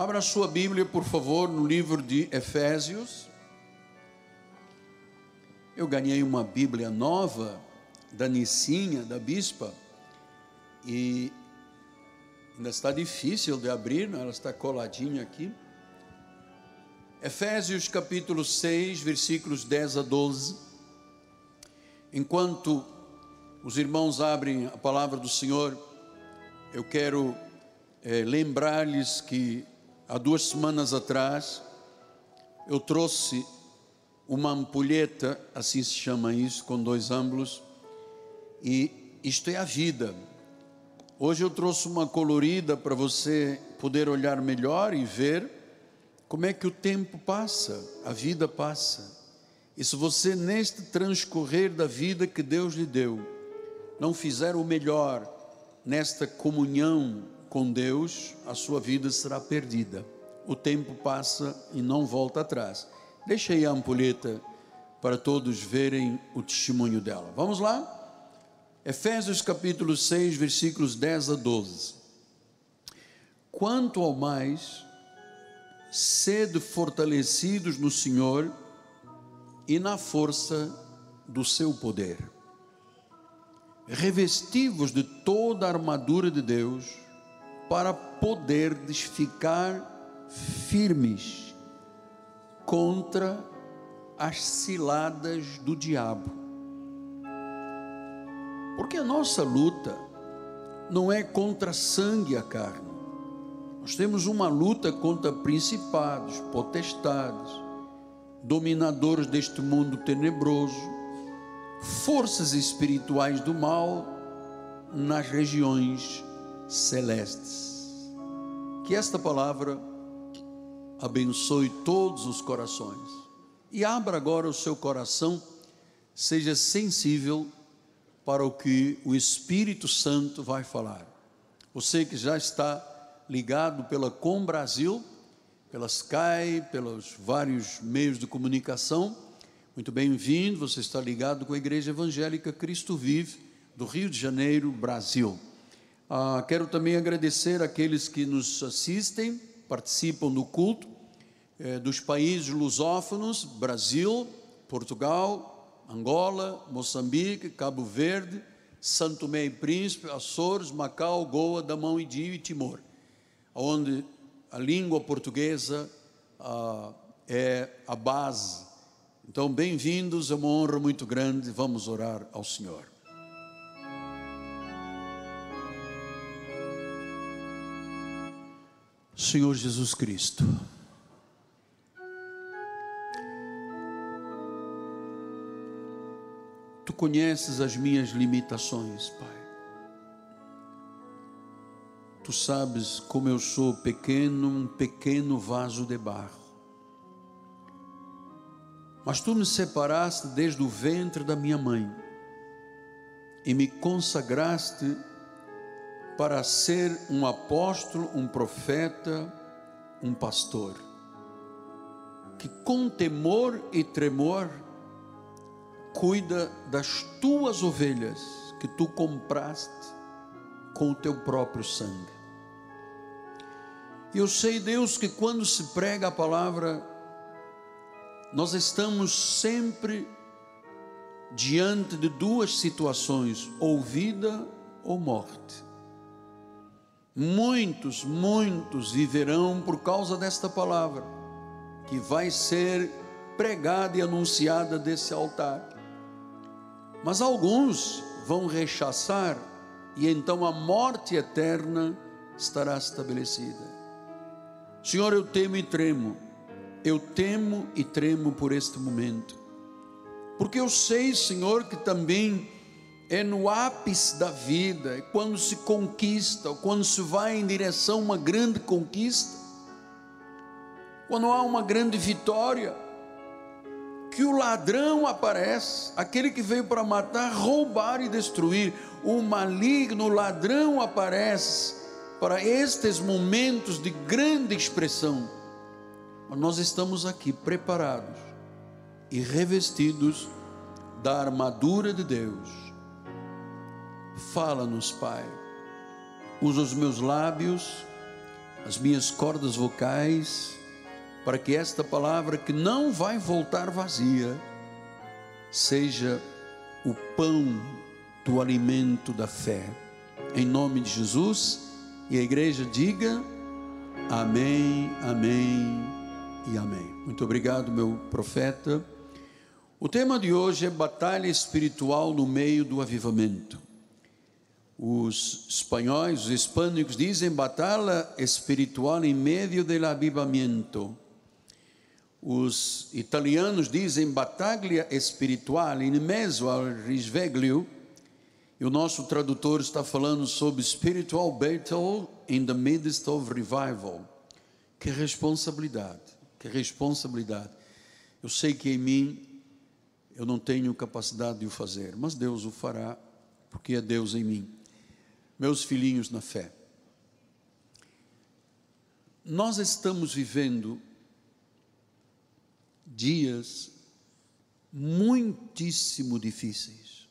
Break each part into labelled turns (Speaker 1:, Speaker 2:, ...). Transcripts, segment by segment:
Speaker 1: Abra sua Bíblia, por favor, no livro de Efésios. Eu ganhei uma Bíblia nova da Nicinha, da Bispa, e ainda está difícil de abrir, né? ela está coladinha aqui. Efésios capítulo 6, versículos 10 a 12. Enquanto os irmãos abrem a palavra do Senhor, eu quero é, lembrar-lhes que há duas semanas atrás eu trouxe uma ampulheta, assim se chama isso, com dois ângulos, e isto é a vida. Hoje eu trouxe uma colorida para você poder olhar melhor e ver como é que o tempo passa, a vida passa. E se você, neste transcorrer da vida que Deus lhe deu, não fizer o melhor nesta comunhão com Deus, a sua vida será perdida. O tempo passa e não volta atrás. Deixa aí a ampulheta para todos verem o testemunho dela. Vamos lá? Efésios capítulo 6, versículos 10 a 12. Quanto ao mais, sede fortalecidos no Senhor e na força do seu poder. Revestivos de toda a armadura de Deus, para poderdes ficar firmes contra as ciladas do diabo. Porque a nossa luta não é contra sangue e a carne, nós temos uma luta contra principados, potestades, dominadores deste mundo tenebroso, forças espirituais do mal nas regiões celestes. Que esta palavra abençoe todos os corações e abra agora o seu coração, seja sensível para o que o Espírito Santo vai falar. Você que já está ligado pela Com Brasil, pela Sky, pelos vários meios de comunicação. Muito bem-vindo, você está ligado com a Igreja Evangélica Cristo Vive, do Rio de Janeiro, Brasil. Ah, quero também agradecer aqueles que nos assistem, participam do culto, eh, dos países lusófonos, Brasil, Portugal, Angola, Moçambique, Cabo Verde, Santo Tomé e Príncipe, Açores, Macau, Goa, Damão e Dio e Timor onde a língua portuguesa ah, é a base. Então, bem-vindos, é uma honra muito grande. Vamos orar ao Senhor. Senhor Jesus Cristo, Tu conheces as minhas limitações, Pai. Tu sabes como eu sou pequeno, um pequeno vaso de barro. Mas tu me separaste desde o ventre da minha mãe e me consagraste para ser um apóstolo, um profeta, um pastor, que com temor e tremor cuida das tuas ovelhas que tu compraste com o teu próprio sangue. Eu sei, Deus, que quando se prega a palavra, nós estamos sempre diante de duas situações, ou vida ou morte. Muitos, muitos viverão por causa desta palavra, que vai ser pregada e anunciada desse altar. Mas alguns vão rechaçar, e então a morte eterna estará estabelecida. Senhor, eu temo e tremo, eu temo e tremo por este momento, porque eu sei, Senhor, que também é no ápice da vida, é quando se conquista, quando se vai em direção a uma grande conquista, quando há uma grande vitória, que o ladrão aparece, aquele que veio para matar, roubar e destruir, o maligno, o ladrão aparece para estes momentos de grande expressão. Nós estamos aqui preparados e revestidos da armadura de Deus. Fala-nos, Pai. Usa os meus lábios as minhas cordas vocais, para que esta palavra que não vai voltar vazia, seja o pão do alimento da fé. Em nome de Jesus, e a igreja diga amém, amém e amém. Muito obrigado, meu profeta. O tema de hoje é batalha espiritual no meio do avivamento. Os espanhóis, os hispânicos dizem batalha espiritual em meio do avivamento. Os italianos dizem battaglia espiritual in mezzo al risveglio. E o nosso tradutor está falando sobre spiritual battle in the midst of revival. Que responsabilidade, que responsabilidade. Eu sei que em mim eu não tenho capacidade de o fazer, mas Deus o fará, porque é Deus em mim meus filhinhos na fé. Nós estamos vivendo dias muitíssimo difíceis.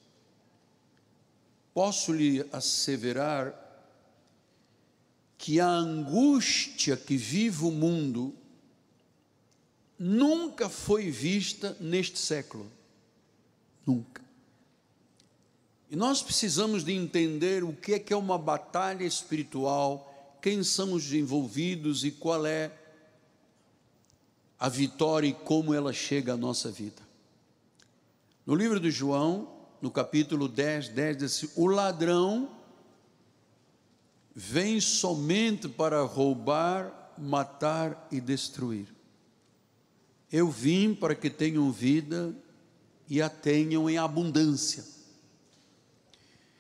Speaker 1: Posso lhe asseverar que a angústia que vive o mundo nunca foi vista neste século. Nunca. E nós precisamos de entender o que é que é uma batalha espiritual, quem são os envolvidos e qual é a vitória e como ela chega à nossa vida. No livro de João, no capítulo 10, 10 diz o ladrão vem somente para roubar, matar e destruir. Eu vim para que tenham vida e a tenham em abundância.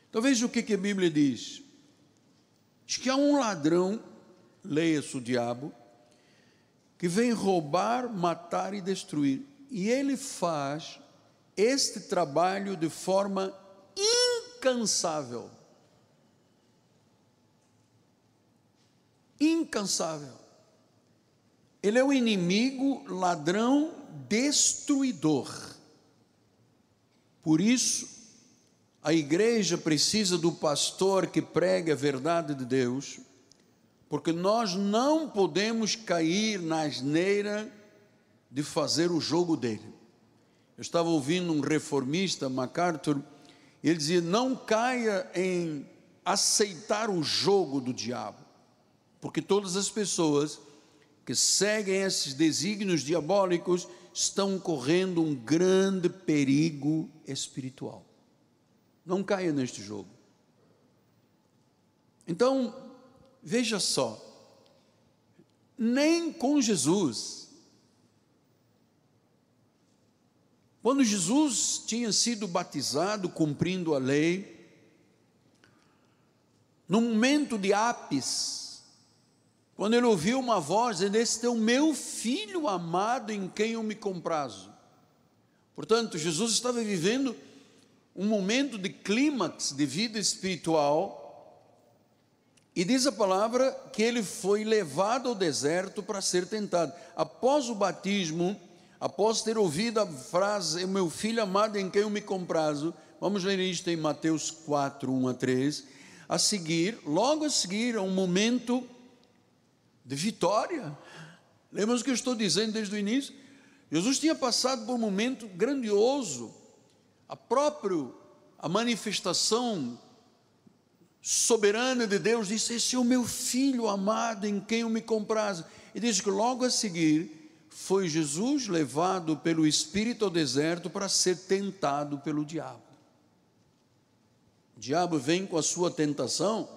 Speaker 1: Então veja o que, que a Bíblia diz. Diz que há um ladrão, leia-se o diabo, que vem roubar, matar e destruir. E ele faz este trabalho de forma incansável. Incansável. Ele é o inimigo ladrão destruidor. Por isso, a igreja precisa do pastor que pregue a verdade de Deus, porque nós não podemos cair na asneira de fazer o jogo dele. Eu estava ouvindo um reformista, MacArthur, ele dizia: não caia em aceitar o jogo do diabo, porque todas as pessoas que seguem esses desígnios diabólicos estão correndo um grande perigo espiritual. Não caia neste jogo. Então, veja só, nem com Jesus, quando Jesus tinha sido batizado, cumprindo a lei, no momento de ápice, quando ele ouviu uma voz dizendo: Este é o meu filho amado em quem eu me comprazo. Portanto, Jesus estava vivendo um momento de clímax de vida espiritual, e diz a palavra que ele foi levado ao deserto para ser tentado. Após o batismo, após ter ouvido a frase, meu filho amado em quem eu me comprazo, vamos ler isto em Mateus 4, 1 a 3. A seguir, logo a seguir, a um momento de vitória. Lembra o que eu estou dizendo desde o início? Jesus tinha passado por um momento grandioso, a próprio a manifestação soberana de Deus disse: Esse é o meu filho amado em quem eu me comprazo. E diz que logo a seguir foi Jesus levado pelo Espírito ao deserto para ser tentado pelo diabo. O diabo vem com a sua tentação,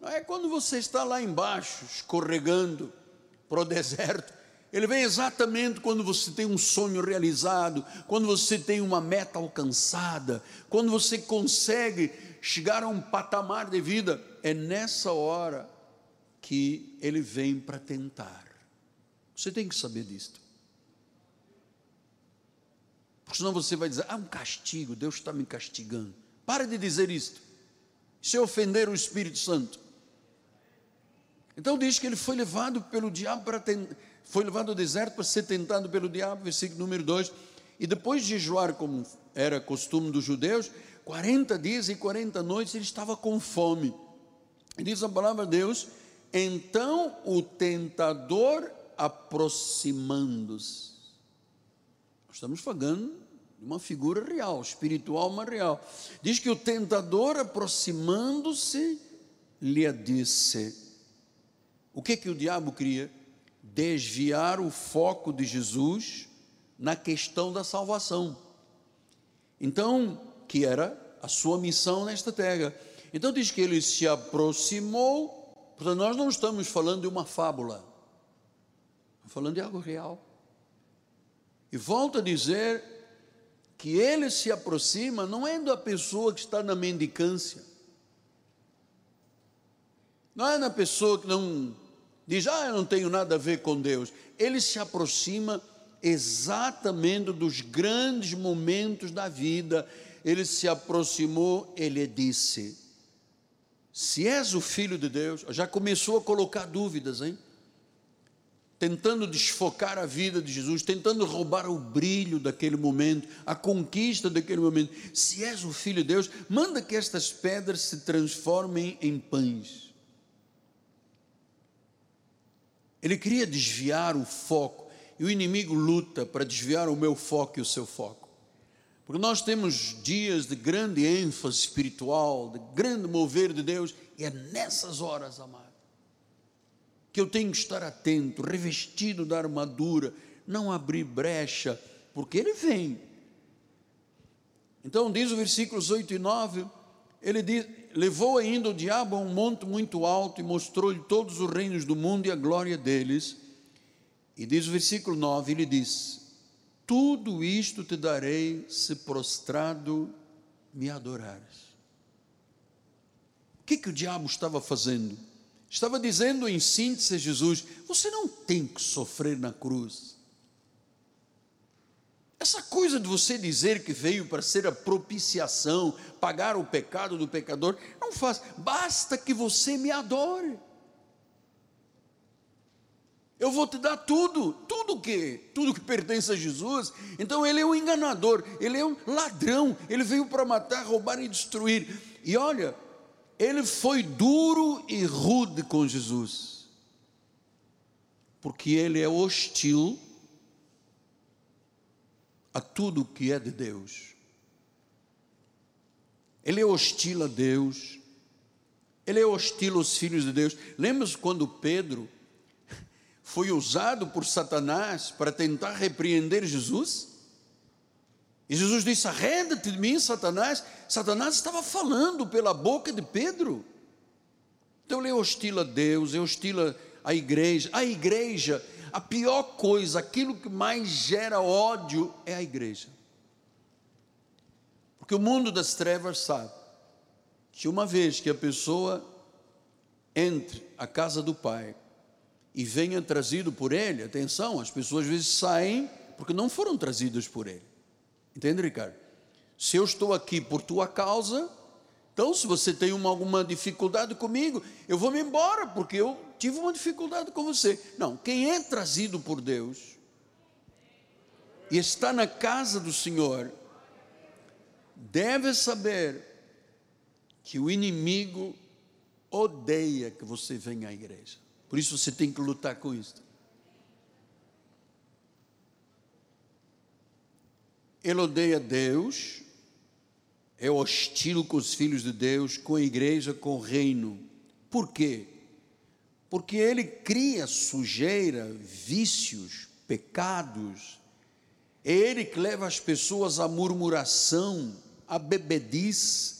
Speaker 1: não é quando você está lá embaixo, escorregando para o deserto, ele vem exatamente quando você tem um sonho realizado, quando você tem uma meta alcançada, quando você consegue chegar a um patamar de vida. É nessa hora que ele vem para tentar. Você tem que saber disto. Porque senão você vai dizer: ah, um castigo, Deus está me castigando. Para de dizer isto. Isso é ofender o Espírito Santo. Então diz que ele foi levado pelo diabo para tentar foi levado ao deserto para ser tentado pelo diabo, versículo número 2. E depois de jejuar, como era costume dos judeus, 40 dias e 40 noites ele estava com fome. E diz a palavra de Deus, Então o tentador aproximando-se. Estamos falando de uma figura real, espiritual, mas real. Diz que o tentador aproximando-se lhe disse: O que é que o diabo queria? Desviar o foco de Jesus na questão da salvação. Então, que era a sua missão nesta terra. Então diz que ele se aproximou, portanto nós não estamos falando de uma fábula. Estamos falando de algo real. E volto a dizer que ele se aproxima não é da pessoa que está na mendicância. Não é na pessoa que não diz, ah, eu não tenho nada a ver com Deus. Ele se aproxima exatamente dos grandes momentos da vida. Ele se aproximou, ele disse: Se és o filho de Deus, já começou a colocar dúvidas, hein? Tentando desfocar a vida de Jesus, tentando roubar o brilho daquele momento, a conquista daquele momento. Se és o filho de Deus, manda que estas pedras se transformem em pães. Ele queria desviar o foco e o inimigo luta para desviar o meu foco e o seu foco. Porque nós temos dias de grande ênfase espiritual, de grande mover de Deus, e é nessas horas, amado, que eu tenho que estar atento, revestido da armadura, não abrir brecha, porque ele vem. Então, diz o versículos 8 e 9, ele diz, levou ainda o diabo a um monte muito alto e mostrou-lhe todos os reinos do mundo e a glória deles e diz o versículo 9: ele diz: Tudo isto te darei se prostrado me adorares. O que, que o diabo estava fazendo? Estava dizendo em síntese a Jesus: Você não tem que sofrer na cruz. Essa coisa de você dizer que veio para ser a propiciação, pagar o pecado do pecador, não faz, basta que você me adore. Eu vou te dar tudo, tudo que, tudo que pertence a Jesus. Então ele é um enganador, ele é um ladrão, ele veio para matar, roubar e destruir. E olha, ele foi duro e rude com Jesus. Porque ele é hostil a tudo que é de Deus. Ele é hostil a Deus. Ele é hostil aos filhos de Deus. Lembra-se quando Pedro foi usado por Satanás para tentar repreender Jesus? E Jesus disse: Arreda-te de mim, Satanás. Satanás estava falando pela boca de Pedro. Então ele é hostil a Deus, é hostil à igreja. A igreja, a pior coisa, aquilo que mais gera ódio é a igreja. Porque o mundo das trevas sabe que uma vez que a pessoa entre a casa do Pai, e venha trazido por ele, atenção, as pessoas às vezes saem porque não foram trazidas por ele. Entende, Ricardo? Se eu estou aqui por tua causa, então se você tem uma, alguma dificuldade comigo, eu vou me embora porque eu tive uma dificuldade com você. Não, quem é trazido por Deus e está na casa do Senhor, deve saber que o inimigo odeia que você venha à igreja. Por isso você tem que lutar com isso. Ele odeia Deus, é hostil com os filhos de Deus, com a igreja, com o reino. Por quê? Porque ele cria sujeira, vícios, pecados. É ele que leva as pessoas à murmuração, à bebedice,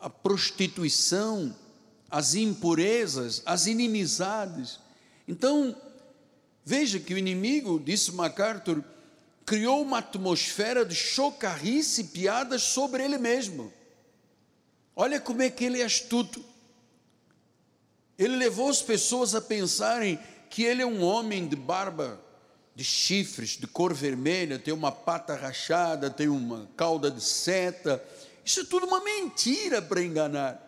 Speaker 1: à prostituição, as impurezas, as inimizades. Então, veja que o inimigo, disse MacArthur, criou uma atmosfera de chocarrice e piadas sobre ele mesmo. Olha como é que ele é astuto. Ele levou as pessoas a pensarem que ele é um homem de barba, de chifres, de cor vermelha, tem uma pata rachada, tem uma cauda de seta. Isso é tudo uma mentira para enganar.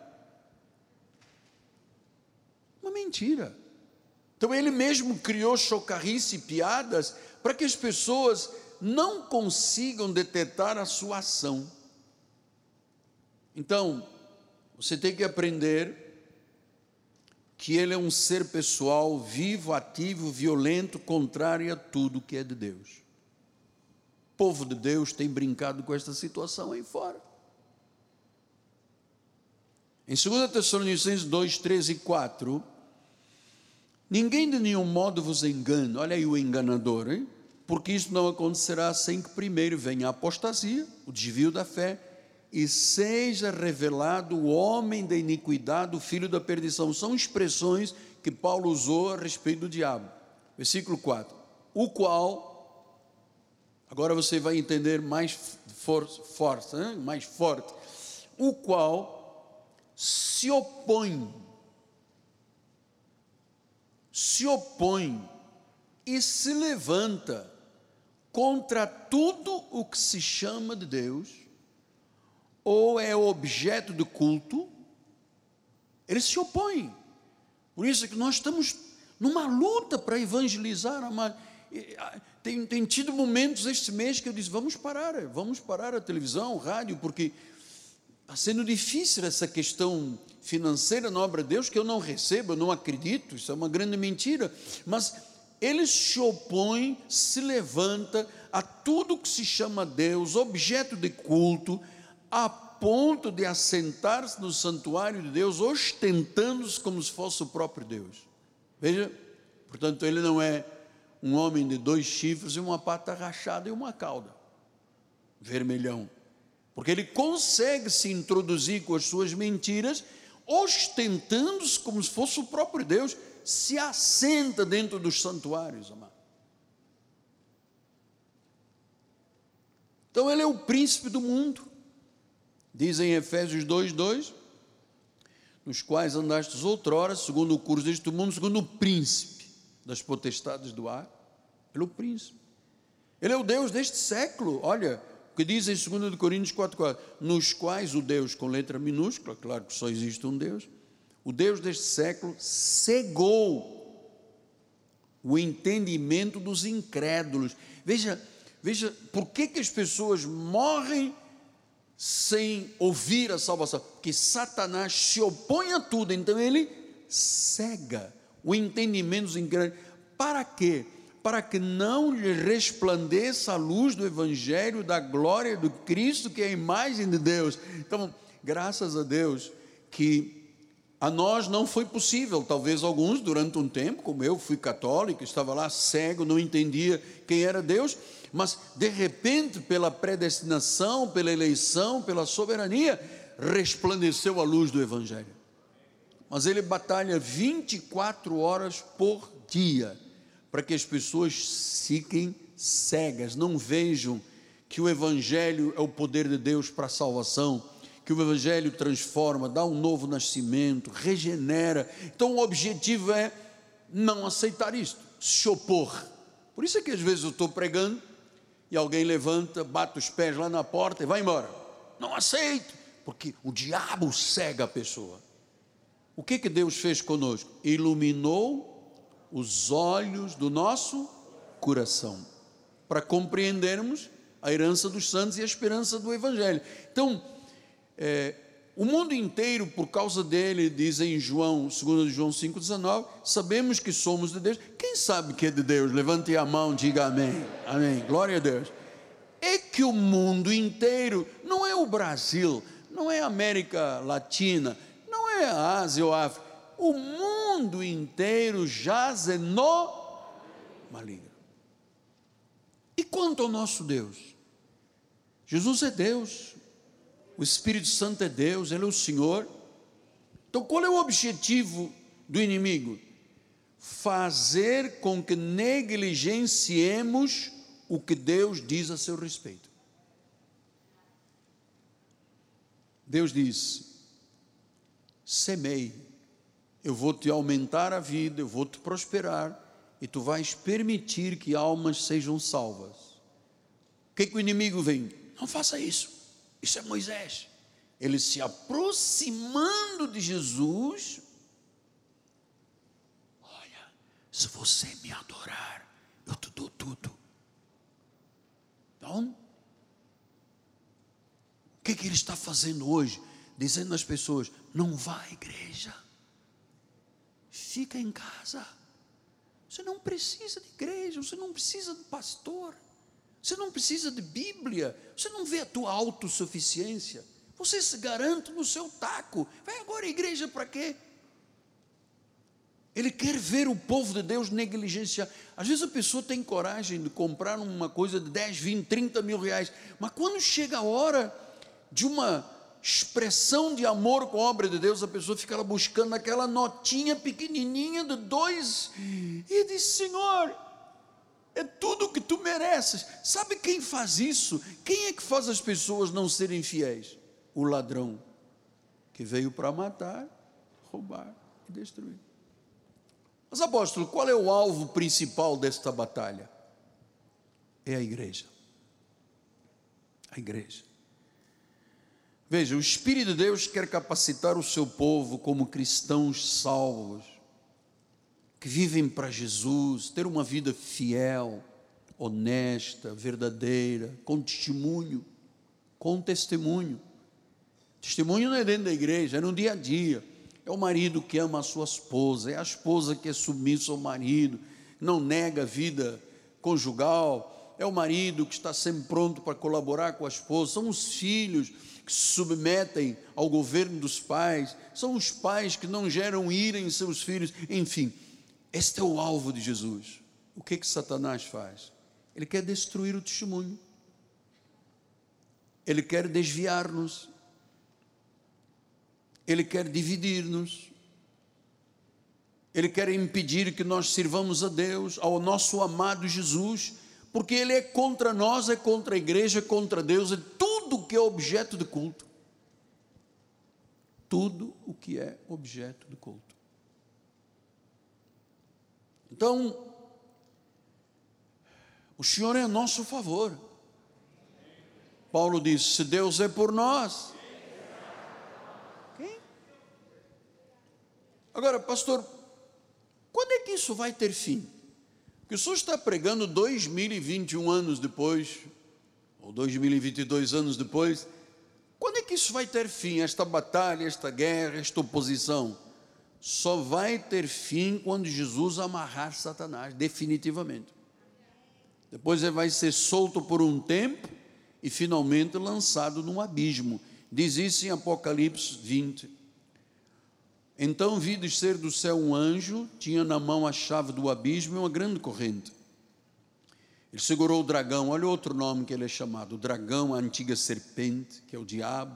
Speaker 1: Uma mentira. Então ele mesmo criou chocarrice e piadas para que as pessoas não consigam detectar a sua ação. Então, você tem que aprender que ele é um ser pessoal, vivo, ativo, violento, contrário a tudo que é de Deus. O povo de Deus tem brincado com esta situação aí fora. Em 2 Tessalonicenses 2, 13 e 4, ninguém de nenhum modo vos engane, olha aí o enganador, hein? Porque isso não acontecerá sem que primeiro venha a apostasia, o desvio da fé, e seja revelado o homem da iniquidade, o filho da perdição. São expressões que Paulo usou a respeito do diabo. Versículo 4: O qual, agora você vai entender mais for, força, né? mais forte, o qual se opõe, se opõe e se levanta contra tudo o que se chama de Deus, ou é objeto de culto, ele se opõe. Por isso é que nós estamos numa luta para evangelizar. Tem, tem tido momentos este mês que eu disse: vamos parar, vamos parar a televisão, o rádio, porque está sendo difícil essa questão financeira na obra de Deus, que eu não recebo, eu não acredito, isso é uma grande mentira, mas ele se opõe, se levanta a tudo que se chama Deus, objeto de culto, a ponto de assentar-se no santuário de Deus, ostentando-se como se fosse o próprio Deus. Veja, portanto, ele não é um homem de dois chifres e uma pata rachada e uma cauda, vermelhão, porque ele consegue se introduzir com as suas mentiras, ostentando-se como se fosse o próprio Deus se assenta dentro dos santuários, amado. Então ele é o príncipe do mundo. Diz em Efésios 2:2, nos quais andastes outrora, segundo o curso deste mundo, segundo o príncipe das potestades do ar. Ele é o príncipe. Ele é o Deus deste século. Olha, o que diz em 2 Coríntios 4,4, nos quais o Deus com letra minúscula, claro que só existe um Deus, o Deus deste século cegou o entendimento dos incrédulos. Veja, veja, por que, que as pessoas morrem sem ouvir a salvação? Porque Satanás se opõe a tudo, então ele cega o entendimento dos incrédulos. Para quê? Para que não lhe resplandeça a luz do Evangelho, da glória do Cristo, que é a imagem de Deus. Então, graças a Deus que a nós não foi possível, talvez alguns durante um tempo, como eu fui católico, estava lá cego, não entendia quem era Deus, mas de repente, pela predestinação, pela eleição, pela soberania, resplandeceu a luz do Evangelho. Mas ele batalha 24 horas por dia para que as pessoas fiquem cegas, não vejam que o Evangelho é o poder de Deus para a salvação que o Evangelho transforma, dá um novo nascimento, regenera. Então o objetivo é não aceitar isto, se opor. Por isso é que às vezes eu estou pregando e alguém levanta, bate os pés lá na porta e vai embora. Não aceito, porque o diabo cega a pessoa. O que, que Deus fez conosco? Iluminou os olhos do nosso coração, para compreendermos a herança dos santos e a esperança do Evangelho. Então, é, o mundo inteiro, por causa dele, diz em João, 2 João 5,19, sabemos que somos de Deus. Quem sabe que é de Deus? Levante a mão, diga amém. Amém. Glória a Deus. É que o mundo inteiro, não é o Brasil, não é a América Latina, não é a Ásia ou a África, o mundo inteiro jaz no maligno. E quanto ao nosso Deus? Jesus é Deus, o Espírito Santo é Deus, Ele é o Senhor. Então, qual é o objetivo do inimigo? Fazer com que negligenciemos o que Deus diz a seu respeito. Deus diz: semei, eu vou te aumentar a vida, eu vou te prosperar, e tu vais permitir que almas sejam salvas. O que, que o inimigo vem? Não faça isso. Isso é Moisés. Ele se aproximando de Jesus. Olha, se você me adorar, eu te dou tudo. Então, o que, que ele está fazendo hoje? Dizendo às pessoas: não vá à igreja, fica em casa. Você não precisa de igreja, você não precisa de pastor, você não precisa de Bíblia, você não vê a tua autossuficiência. Você se garante no seu taco. Vai agora à igreja para quê? Ele quer ver o povo de Deus negligenciar. Às vezes a pessoa tem coragem de comprar uma coisa de 10, 20, 30 mil reais, mas quando chega a hora de uma expressão de amor com a obra de Deus, a pessoa fica lá buscando aquela notinha pequenininha de dois e diz: Senhor, é tudo que tu mereces. Sabe quem faz isso? Quem é que faz as pessoas não serem fiéis? O ladrão que veio para matar, roubar e destruir. Mas, apóstolo, qual é o alvo principal desta batalha? É a igreja. A igreja. Veja, o Espírito de Deus quer capacitar o seu povo como cristãos salvos, que vivem para Jesus, ter uma vida fiel, honesta, verdadeira, com testemunho, com testemunho. Testemunho não é dentro da igreja, é no dia a dia. É o marido que ama a sua esposa, é a esposa que é submissa ao marido, não nega a vida conjugal, é o marido que está sempre pronto para colaborar com a esposa, são os filhos que se submetem ao governo dos pais, são os pais que não geram ira em seus filhos, enfim, este é o alvo de Jesus. O que que Satanás faz? Ele quer destruir o testemunho. Ele quer desviar-nos ele quer dividir-nos, Ele quer impedir que nós sirvamos a Deus, ao nosso amado Jesus, porque Ele é contra nós, é contra a igreja, é contra Deus, é tudo que é objeto de culto. Tudo o que é objeto de culto. Então, o Senhor é a nosso favor. Paulo diz: se Deus é por nós, Agora, pastor, quando é que isso vai ter fim? Porque o senhor está pregando 2021 anos depois, ou 2022 anos depois, quando é que isso vai ter fim? Esta batalha, esta guerra, esta oposição? Só vai ter fim quando Jesus amarrar Satanás, definitivamente. Depois ele vai ser solto por um tempo e finalmente lançado num abismo. Diz isso em Apocalipse 20. Então vi descer do céu um anjo, tinha na mão a chave do abismo e uma grande corrente. Ele segurou o dragão, olha outro nome que ele é chamado: o dragão, a antiga serpente, que é o diabo,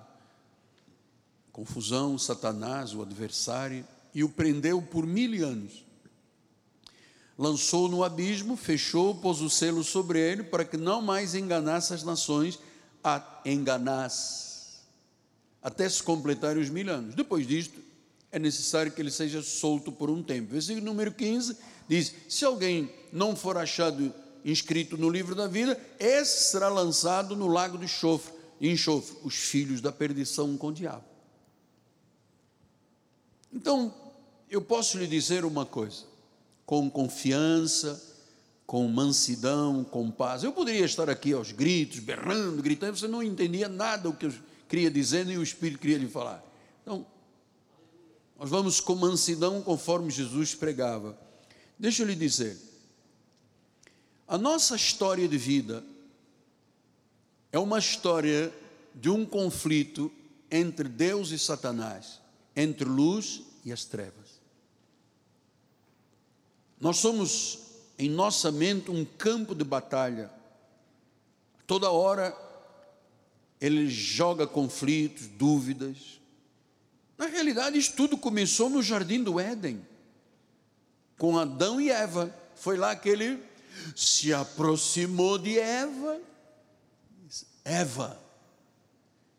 Speaker 1: confusão, Satanás, o adversário, e o prendeu por mil anos. Lançou no abismo, fechou, pôs o selo sobre ele, para que não mais enganasse as nações, a enganasse, até se completarem os mil anos. Depois disto, é necessário que ele seja solto por um tempo. Versículo número 15 diz: Se alguém não for achado inscrito no livro da vida, esse será lançado no lago de enxofre, enxofre os filhos da perdição com o diabo. Então, eu posso lhe dizer uma coisa, com confiança, com mansidão, com paz. Eu poderia estar aqui aos gritos, berrando, gritando, você não entendia nada o que eu queria dizer, nem o Espírito queria lhe falar. Então, nós vamos com mansidão conforme Jesus pregava. Deixa eu lhe dizer, a nossa história de vida é uma história de um conflito entre Deus e Satanás, entre luz e as trevas. Nós somos em nossa mente um campo de batalha. Toda hora ele joga conflitos, dúvidas, na realidade, isso tudo começou no jardim do Éden, com Adão e Eva. Foi lá que ele se aproximou de Eva. Eva.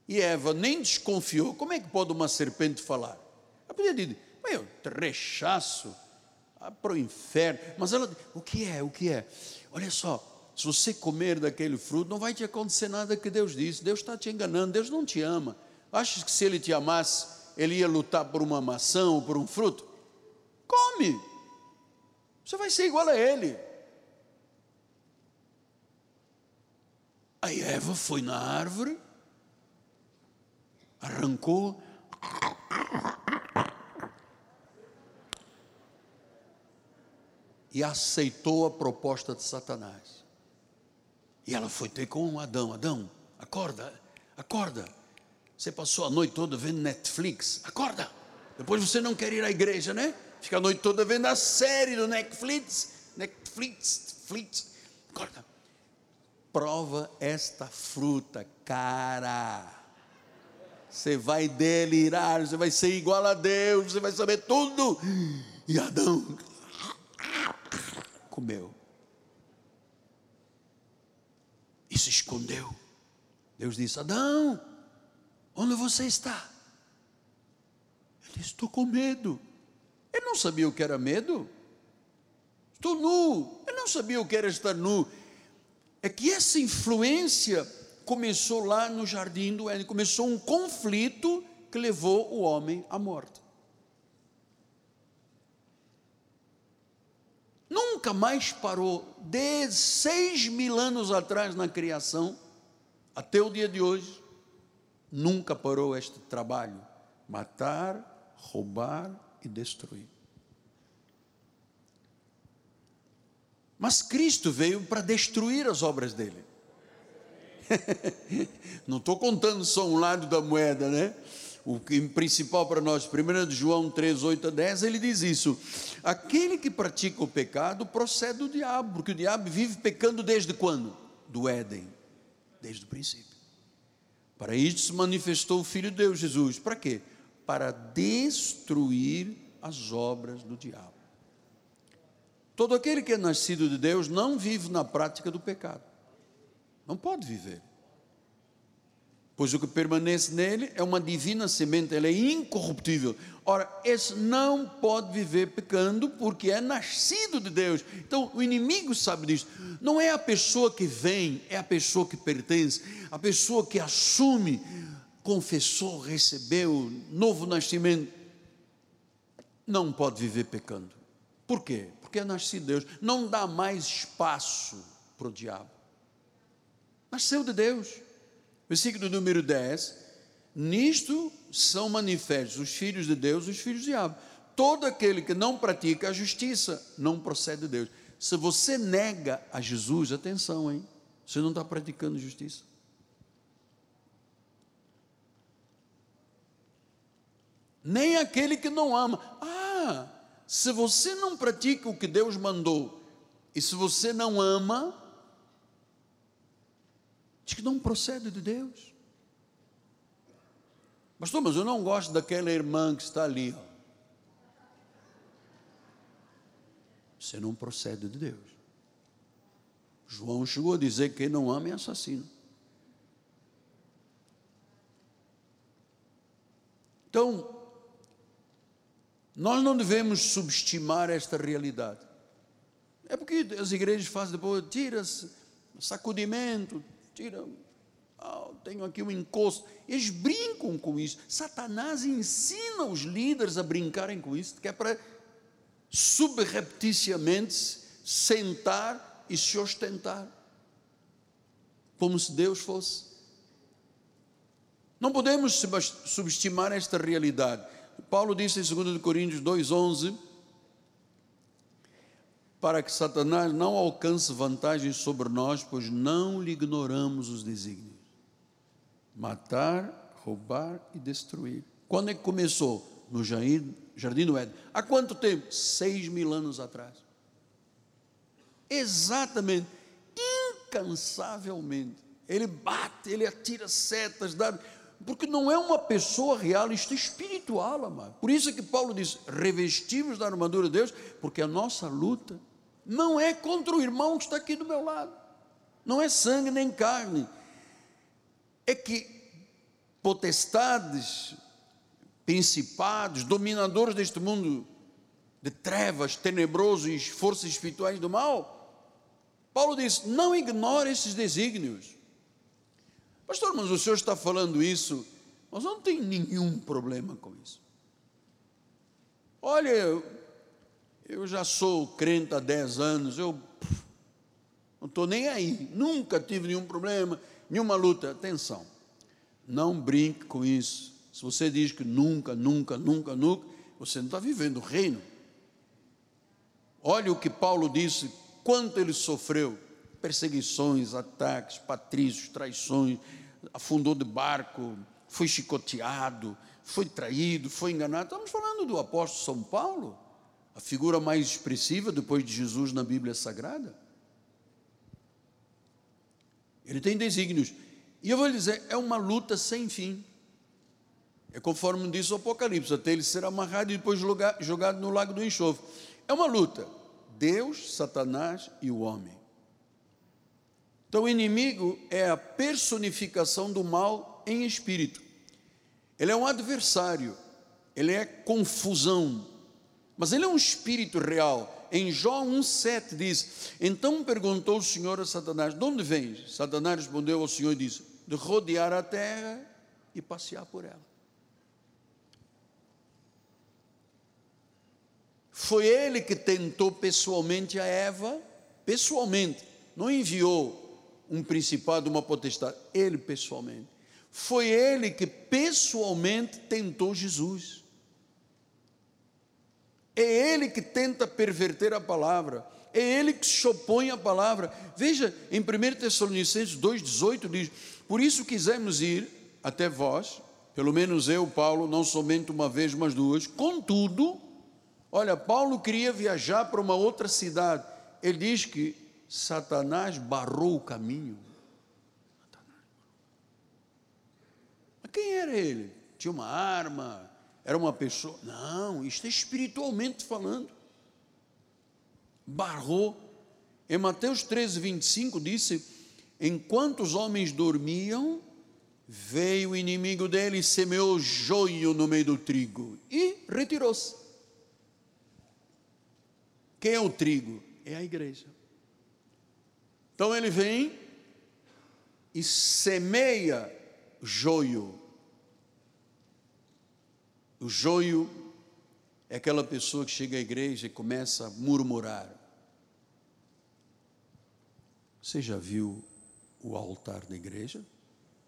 Speaker 1: E Eva nem desconfiou. Como é que pode uma serpente falar? Ela podia dizer, meu, rechaço, para o inferno. Mas ela, o que é? O que é? Olha só, se você comer daquele fruto, não vai te acontecer nada que Deus disse. Deus está te enganando, Deus não te ama. Achas que se Ele te amasse, ele ia lutar por uma maçã ou por um fruto? Come. Você vai ser igual a ele. Aí Eva foi na árvore, arrancou. E aceitou a proposta de Satanás. E ela foi ter com Adão: Adão, acorda, acorda. Você passou a noite toda vendo Netflix, acorda. Depois você não quer ir à igreja, né? Fica a noite toda vendo a série do Netflix, Netflix, Netflix. Acorda. Prova esta fruta, cara. Você vai delirar, você vai ser igual a Deus, você vai saber tudo. E Adão comeu. E se escondeu. Deus disse: Adão, onde você está? Ele disse: Estou com medo. Ele não sabia o que era medo. Estou nu. Ele não sabia o que era estar nu. É que essa influência começou lá no jardim do Éden. Começou um conflito que levou o homem à morte. Nunca mais parou, desde seis mil anos atrás na criação, até o dia de hoje, nunca parou este trabalho: matar, roubar e destruir. Mas Cristo veio para destruir as obras dele. Não estou contando só um lado da moeda, né? O principal para nós, 1 João 3, 8 a 10, ele diz isso: aquele que pratica o pecado procede do diabo, porque o diabo vive pecando desde quando? Do Éden, desde o princípio. Para isso se manifestou o Filho de Deus, Jesus. Para quê? Para destruir as obras do diabo. Todo aquele que é nascido de Deus não vive na prática do pecado. Não pode viver pois o que permanece nele é uma divina semente, ele é incorruptível. Ora, esse não pode viver pecando porque é nascido de Deus. Então, o inimigo sabe disso. Não é a pessoa que vem, é a pessoa que pertence, a pessoa que assume, confessou, recebeu novo nascimento. Não pode viver pecando. Por quê? Porque é nascido de Deus. Não dá mais espaço para o diabo. Nasceu de Deus. Versículo número 10. Nisto são manifestos os filhos de Deus e os filhos de diabo. Todo aquele que não pratica a justiça não procede de Deus. Se você nega a Jesus, atenção, hein? Você não está praticando justiça. Nem aquele que não ama. Ah, se você não pratica o que Deus mandou, e se você não ama, Diz que não procede de Deus. Pastor, mas eu não gosto daquela irmã que está ali. Ó. Você não procede de Deus. João chegou a dizer que quem não ama é assassino. Então, nós não devemos subestimar esta realidade. É porque as igrejas fazem depois, tira-se, sacudimento, tira, oh, tenho aqui um encosto. Eles brincam com isso. Satanás ensina os líderes a brincarem com isso, que é para subrepticiamente sentar e se ostentar, como se Deus fosse. Não podemos subestimar esta realidade. Paulo disse em 2 Coríntios 2,11 para que Satanás não alcance vantagem sobre nós, pois não lhe ignoramos os desígnios. Matar, roubar e destruir. Quando é que começou? No Jardim do Éden. Há quanto tempo? Seis mil anos atrás. Exatamente, incansavelmente. Ele bate, ele atira setas, dá, porque não é uma pessoa real, isto é espiritual, amado. Por isso é que Paulo diz: revestimos da armadura de Deus, porque a nossa luta não é contra o irmão que está aqui do meu lado, não é sangue nem carne, é que potestades, principados, dominadores deste mundo de trevas, tenebroso e forças espirituais do mal, Paulo diz: não ignore esses desígnios. Pastor, mas o senhor está falando isso, mas não tem nenhum problema com isso. Olha, eu já sou crente há 10 anos, eu não estou nem aí, nunca tive nenhum problema, nenhuma luta. Atenção, não brinque com isso. Se você diz que nunca, nunca, nunca, nunca, você não está vivendo o reino. Olha o que Paulo disse, quanto ele sofreu: perseguições, ataques, patrícios, traições, afundou de barco, foi chicoteado, foi traído, foi enganado. Estamos falando do apóstolo São Paulo, a figura mais expressiva depois de Jesus na Bíblia Sagrada. Ele tem desígnios. E eu vou lhe dizer, é uma luta sem fim. É conforme diz o Apocalipse, até ele ser amarrado e depois jogado no lago do enxofre. É uma luta. Deus, Satanás e o homem. Então, o inimigo é a personificação do mal em espírito. Ele é um adversário, ele é confusão, mas ele é um espírito real. Em Jó 1,7 diz: Então perguntou o Senhor a Satanás: De onde vens? Satanás respondeu ao Senhor e disse: De rodear a terra e passear por ela. Foi ele que tentou pessoalmente a Eva, pessoalmente, não enviou um principado, uma potestade, ele pessoalmente. Foi ele que pessoalmente tentou Jesus. É ele que tenta perverter a palavra, é ele que se opõe à palavra. Veja, em 1 Tessalonicenses 2,18 diz: Por isso quisemos ir até vós, pelo menos eu, Paulo, não somente uma vez, mas duas, contudo, Olha, Paulo queria viajar para uma outra cidade. Ele diz que Satanás barrou o caminho. Mas quem era ele? Tinha uma arma? Era uma pessoa? Não, isto é espiritualmente falando. Barrou. Em Mateus 13, 25 disse: Enquanto os homens dormiam, veio o inimigo dele e semeou joio no meio do trigo e retirou-se. Quem é o trigo? É a igreja. Então ele vem e semeia joio. O joio é aquela pessoa que chega à igreja e começa a murmurar. Você já viu o altar da igreja?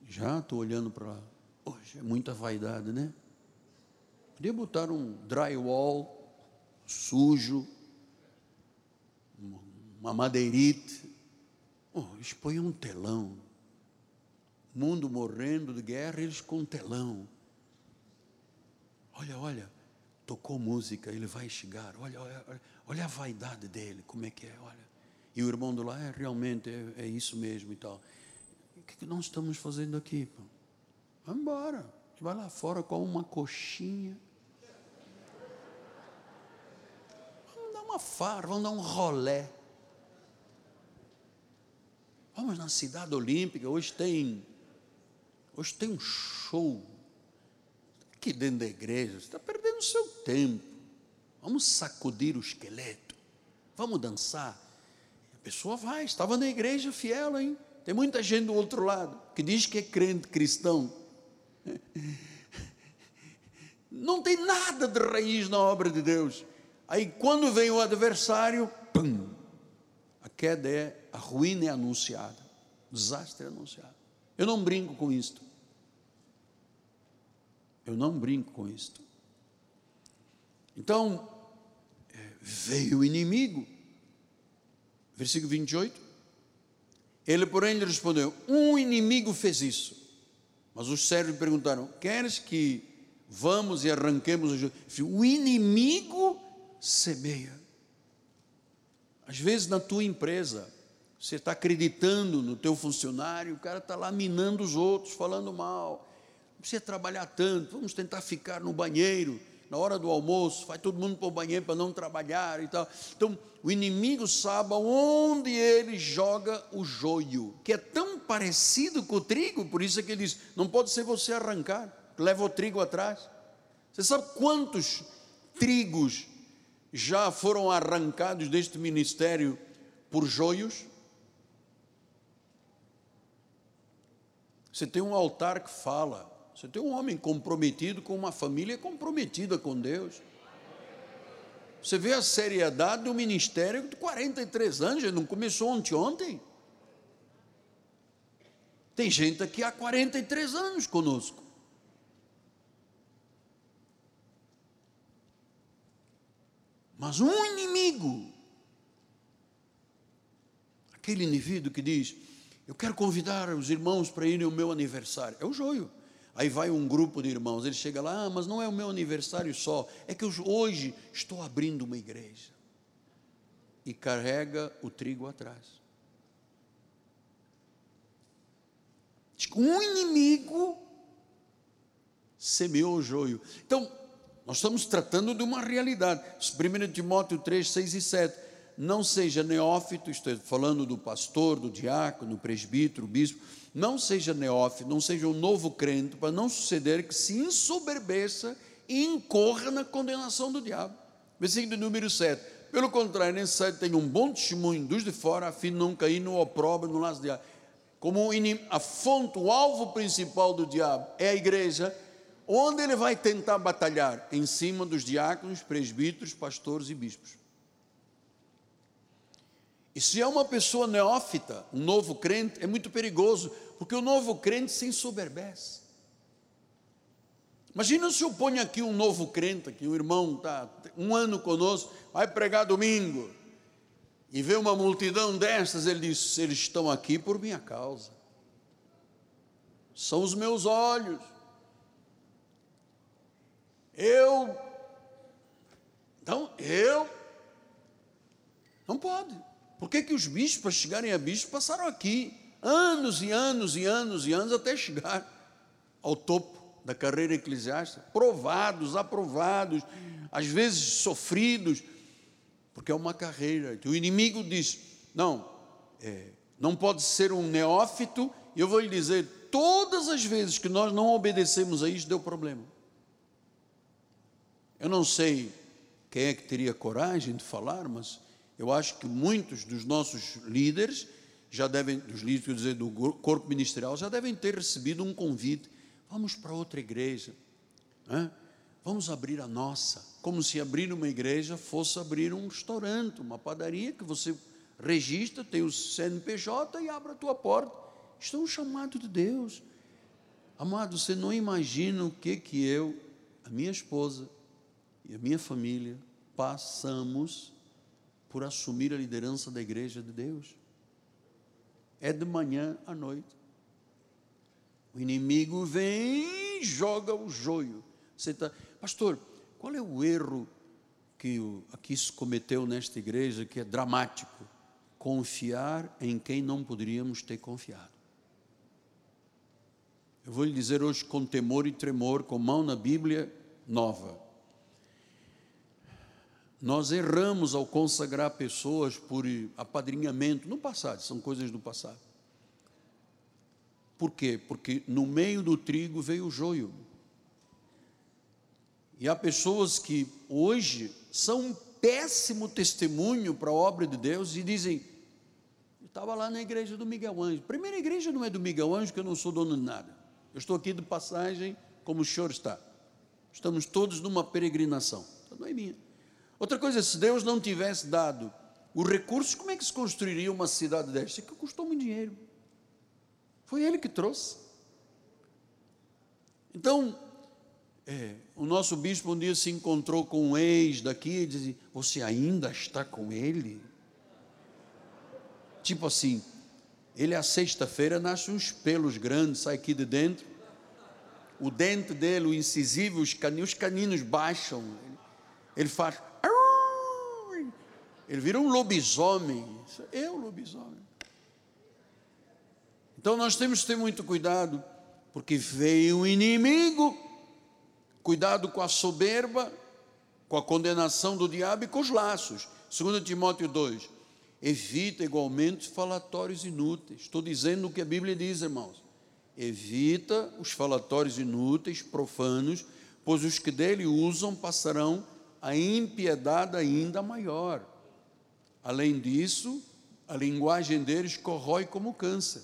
Speaker 1: Já estou olhando para lá. Hoje é muita vaidade, né? Podia botar um drywall sujo, uma madeirite. Oh, eles põem um telão. Mundo morrendo de guerra, eles com telão. Olha, olha, tocou música, ele vai chegar. Olha, olha, olha, a vaidade dele, como é que é, olha. E o irmão do lá, é realmente, é, é isso mesmo e tal. O que, que nós estamos fazendo aqui? Pô? Vamos embora. Vai lá fora com uma coxinha. Vamos dar uma farra, vamos dar um rolé. Vamos na cidade olímpica, hoje tem, hoje tem um show aqui dentro da igreja, você está perdendo o seu tempo. Vamos sacudir o esqueleto, vamos dançar. A pessoa vai, estava na igreja fiel, hein? Tem muita gente do outro lado que diz que é crente cristão. Não tem nada de raiz na obra de Deus. Aí quando vem o adversário, pum, a queda é a ruína é anunciada, o desastre é anunciado. Eu não brinco com isto. Eu não brinco com isto. Então, é, veio o inimigo, versículo 28. Ele, porém, lhe respondeu: Um inimigo fez isso. Mas os servos perguntaram: Queres que vamos e arranquemos o O inimigo semeia. Às vezes na tua empresa, você está acreditando no teu funcionário, o cara está lá minando os outros, falando mal. Precisa trabalhar tanto, vamos tentar ficar no banheiro, na hora do almoço, vai todo mundo para o banheiro para não trabalhar e tal. Então, o inimigo sabe onde ele joga o joio, que é tão parecido com o trigo, por isso é que ele diz: não pode ser você arrancar, leva o trigo atrás. Você sabe quantos trigos já foram arrancados deste ministério por joios? Você tem um altar que fala. Você tem um homem comprometido com uma família comprometida com Deus. Você vê a seriedade do ministério de 43 anos, já não começou ontem, ontem. Tem gente aqui há 43 anos conosco. Mas um inimigo Aquele indivíduo que diz: Eu quero convidar os irmãos para irem ao meu aniversário. É o joio. Aí vai um grupo de irmãos, ele chega lá, ah, mas não é o meu aniversário só, é que eu hoje estou abrindo uma igreja. E carrega o trigo atrás. Um inimigo semeou o joio. Então, nós estamos tratando de uma realidade. 1 Timóteo 3, 6 e 7. Não seja neófito, estou falando do pastor, do diácono, do presbítero, bispo não seja neófito, não seja um novo crente, para não suceder que se ensoberbeça e incorra na condenação do diabo. Versículo número 7. Pelo contrário, nesse 7 tem um bom testemunho dos de fora, a fim de não cair no opróbrio, no laço do diabo. Como a fonte, o alvo principal do diabo é a igreja, onde ele vai tentar batalhar? Em cima dos diáconos, presbíteros, pastores e bispos. E se é uma pessoa neófita, um novo crente, é muito perigoso, porque o novo crente se ensoberbece. Imagina se eu ponho aqui um novo crente, aqui um irmão está um ano conosco, vai pregar domingo, e vê uma multidão destas, ele diz: eles estão aqui por minha causa, são os meus olhos. Eu, então eu, não pode. Por que, que os bispos, para chegarem a bispos, passaram aqui anos e anos e anos e anos até chegar ao topo da carreira eclesiástica? Provados, aprovados, às vezes sofridos, porque é uma carreira. O inimigo diz: não, é, não pode ser um neófito, e eu vou lhe dizer: todas as vezes que nós não obedecemos a isso, deu problema. Eu não sei quem é que teria coragem de falar, mas eu acho que muitos dos nossos líderes já devem, dos líderes, quer dizer, do corpo ministerial, já devem ter recebido um convite. Vamos para outra igreja. Né? Vamos abrir a nossa. Como se abrir uma igreja fosse abrir um restaurante, uma padaria que você registra, tem o CNPJ e abre a tua porta. Isto é um chamado de Deus. Amado, você não imagina o que que eu, a minha esposa e a minha família passamos por assumir a liderança da igreja de Deus. É de manhã à noite. O inimigo vem e joga o joio. Você tá, pastor, qual é o erro que aqui se cometeu nesta igreja que é dramático? Confiar em quem não poderíamos ter confiado. Eu vou lhe dizer hoje com temor e tremor, com mão na Bíblia nova. Nós erramos ao consagrar pessoas por apadrinhamento no passado, são coisas do passado. Por quê? Porque no meio do trigo veio o joio. E há pessoas que hoje são um péssimo testemunho para a obra de Deus e dizem: Eu estava lá na igreja do Miguel Anjo. Primeira igreja não é do Miguel Anjo, que eu não sou dono de nada. Eu estou aqui de passagem, como o senhor está. Estamos todos numa peregrinação. Então não é minha. Outra coisa, se Deus não tivesse dado os recursos, como é que se construiria uma cidade desta? Que custou muito dinheiro. Foi Ele que trouxe. Então, é, o nosso bispo um dia se encontrou com um ex daqui e disse: Você ainda está com ele? Tipo assim, ele a sexta-feira nasce uns pelos grandes, sai aqui de dentro. O dente dele, o incisivo, os caninos, os caninos baixam. Ele faz ele vira um lobisomem. É um lobisomem. Então nós temos que ter muito cuidado, porque veio um inimigo. Cuidado com a soberba, com a condenação do diabo e com os laços. 2 Timóteo 2. Evita igualmente falatórios inúteis. Estou dizendo o que a Bíblia diz, irmãos. Evita os falatórios inúteis, profanos, pois os que dele usam passarão a impiedade ainda maior. Além disso, a linguagem deles corrói como câncer,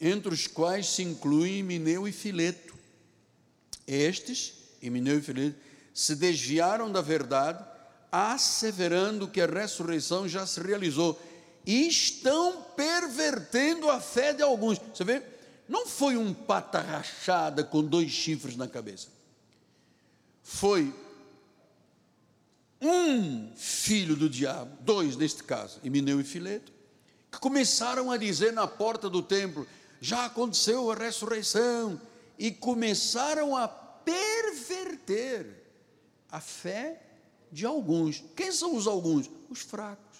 Speaker 1: entre os quais se incluem Mineu e Fileto. Estes, Mineu e Fileto, se desviaram da verdade, asseverando que a ressurreição já se realizou, e estão pervertendo a fé de alguns. Você vê? Não foi um pata rachada com dois chifres na cabeça. Foi um filho do diabo, dois neste caso, Emineu e Fileto, que começaram a dizer na porta do templo: já aconteceu a ressurreição, e começaram a perverter a fé de alguns. Quem são os alguns? Os fracos,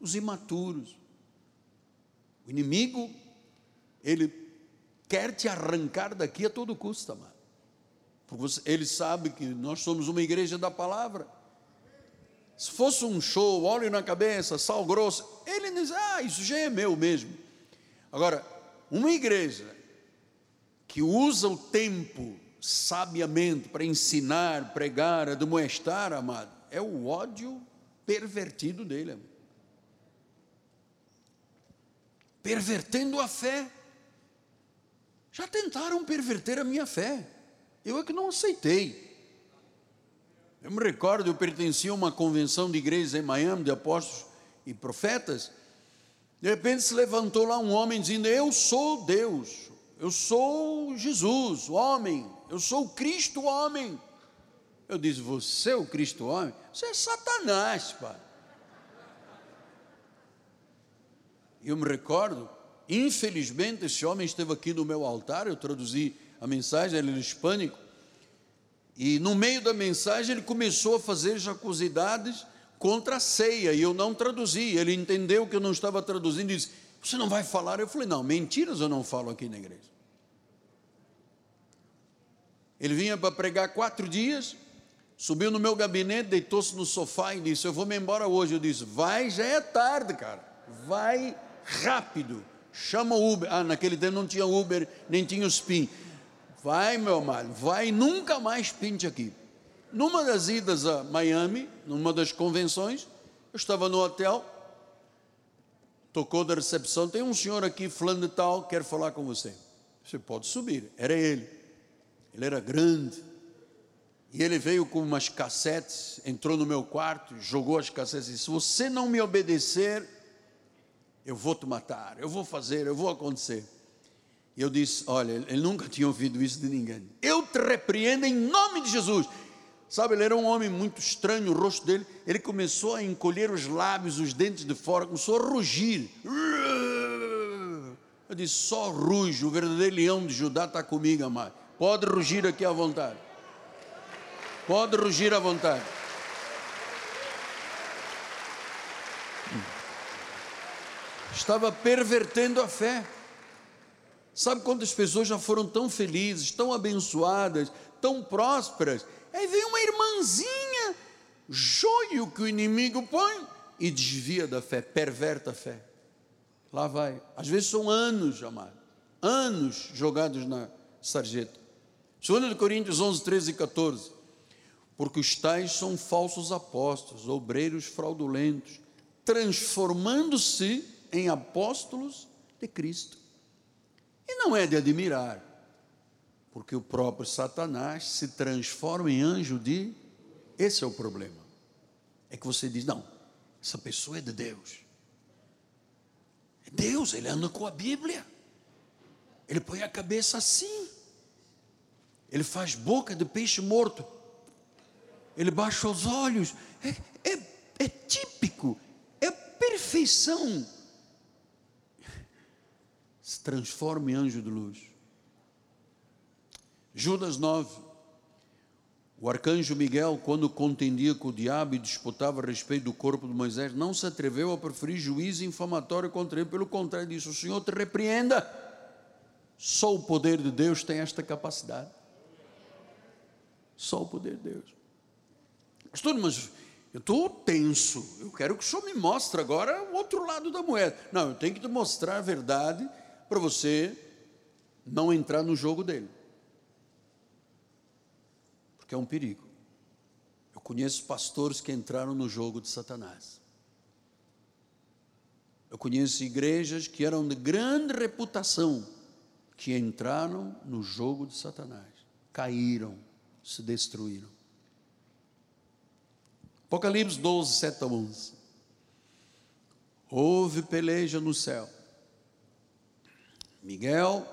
Speaker 1: os imaturos. O inimigo, ele quer te arrancar daqui a todo custo, amado. Ele sabe que nós somos uma igreja da palavra. Se fosse um show, óleo na cabeça, sal grosso, ele diz: Ah, isso já é meu mesmo. Agora, uma igreja que usa o tempo sabiamente para ensinar, pregar, admoestar, amado, é o ódio pervertido dele. Amado. Pervertendo a fé. Já tentaram perverter a minha fé. Eu é que não aceitei. Eu me recordo, eu pertencia a uma convenção de igrejas em Miami, de apóstolos e profetas. De repente se levantou lá um homem dizendo: Eu sou Deus, eu sou Jesus, o homem, eu sou o Cristo, o homem. Eu disse: Você é o Cristo, o homem? Você é Satanás, pai. Eu me recordo, infelizmente, esse homem esteve aqui no meu altar, eu traduzi a mensagem, ele era hispânico. E no meio da mensagem ele começou a fazer jacosidades contra a ceia, e eu não traduzi. Ele entendeu que eu não estava traduzindo e disse: Você não vai falar? Eu falei: Não, mentiras eu não falo aqui na igreja. Ele vinha para pregar quatro dias, subiu no meu gabinete, deitou-se no sofá e disse: Eu vou me embora hoje. Eu disse: Vai, já é tarde, cara. Vai rápido. Chama o Uber. Ah, naquele tempo não tinha Uber, nem tinha o SPIN. Vai, meu amado, vai, nunca mais pinte aqui. Numa das idas a Miami, numa das convenções, eu estava no hotel, tocou da recepção, tem um senhor aqui, falando de tal, quer falar com você. Você pode subir. Era ele. Ele era grande. E ele veio com umas cassetes, entrou no meu quarto, jogou as cassetes e disse: Se você não me obedecer, eu vou te matar, eu vou fazer, eu vou acontecer. E eu disse: Olha, ele nunca tinha ouvido isso de ninguém. Eu te repreendo em nome de Jesus. Sabe, ele era um homem muito estranho, o rosto dele. Ele começou a encolher os lábios, os dentes de fora, começou a rugir. Eu disse: Só ruge, o verdadeiro leão de Judá está comigo, amado. Pode rugir aqui à vontade. Pode rugir à vontade. Estava pervertendo a fé. Sabe quantas pessoas já foram tão felizes, tão abençoadas, tão prósperas? Aí vem uma irmãzinha, joio que o inimigo põe e desvia da fé, perverta a fé. Lá vai. Às vezes são anos, amado, anos jogados na sarjeta. 2 Coríntios 11, 13 e 14. Porque os tais são falsos apóstolos, obreiros fraudulentos, transformando-se em apóstolos de Cristo. E não é de admirar, porque o próprio Satanás se transforma em anjo de. Esse é o problema. É que você diz: não, essa pessoa é de Deus. É Deus, ele anda com a Bíblia. Ele põe a cabeça assim. Ele faz boca de peixe morto. Ele baixa os olhos. É, é, é típico. É perfeição se transforma em anjo de luz. Judas 9. O arcanjo Miguel, quando contendia com o diabo e disputava a respeito do corpo de Moisés, não se atreveu a preferir juízo infamatório contra ele, pelo contrário, disse: O Senhor te repreenda. Só o poder de Deus tem esta capacidade. Só o poder de Deus. Pastor, mas eu estou tenso. Eu quero que o senhor me mostre agora o outro lado da moeda. Não, eu tenho que te mostrar a verdade para você não entrar no jogo dele. Porque é um perigo. Eu conheço pastores que entraram no jogo de Satanás. Eu conheço igrejas que eram de grande reputação, que entraram no jogo de Satanás, caíram, se destruíram. Apocalipse 12, 7 a 11. Houve peleja no céu Miguel,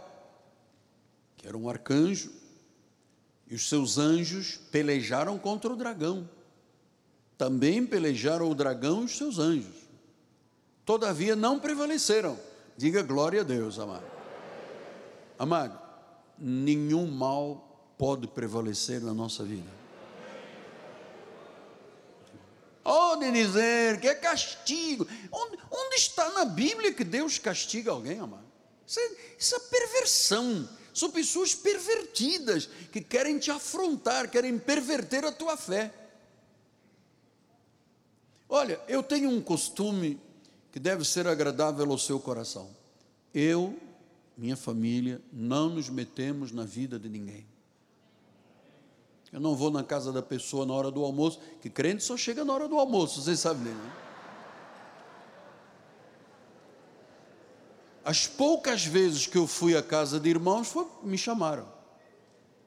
Speaker 1: que era um arcanjo, e os seus anjos pelejaram contra o dragão. Também pelejaram o dragão e os seus anjos. todavia não prevaleceram. Diga glória a Deus, amado. Amado, nenhum mal pode prevalecer na nossa vida. Pode dizer que é castigo. Onde, onde, está na Bíblia que Deus castiga alguém, amado? Isso é, isso é perversão. São pessoas pervertidas que querem te afrontar, querem perverter a tua fé. Olha, eu tenho um costume que deve ser agradável ao seu coração. Eu, minha família, não nos metemos na vida de ninguém. Eu não vou na casa da pessoa na hora do almoço, que crente só chega na hora do almoço, vocês sabem, né? As poucas vezes que eu fui à casa de irmãos, foi, me chamaram.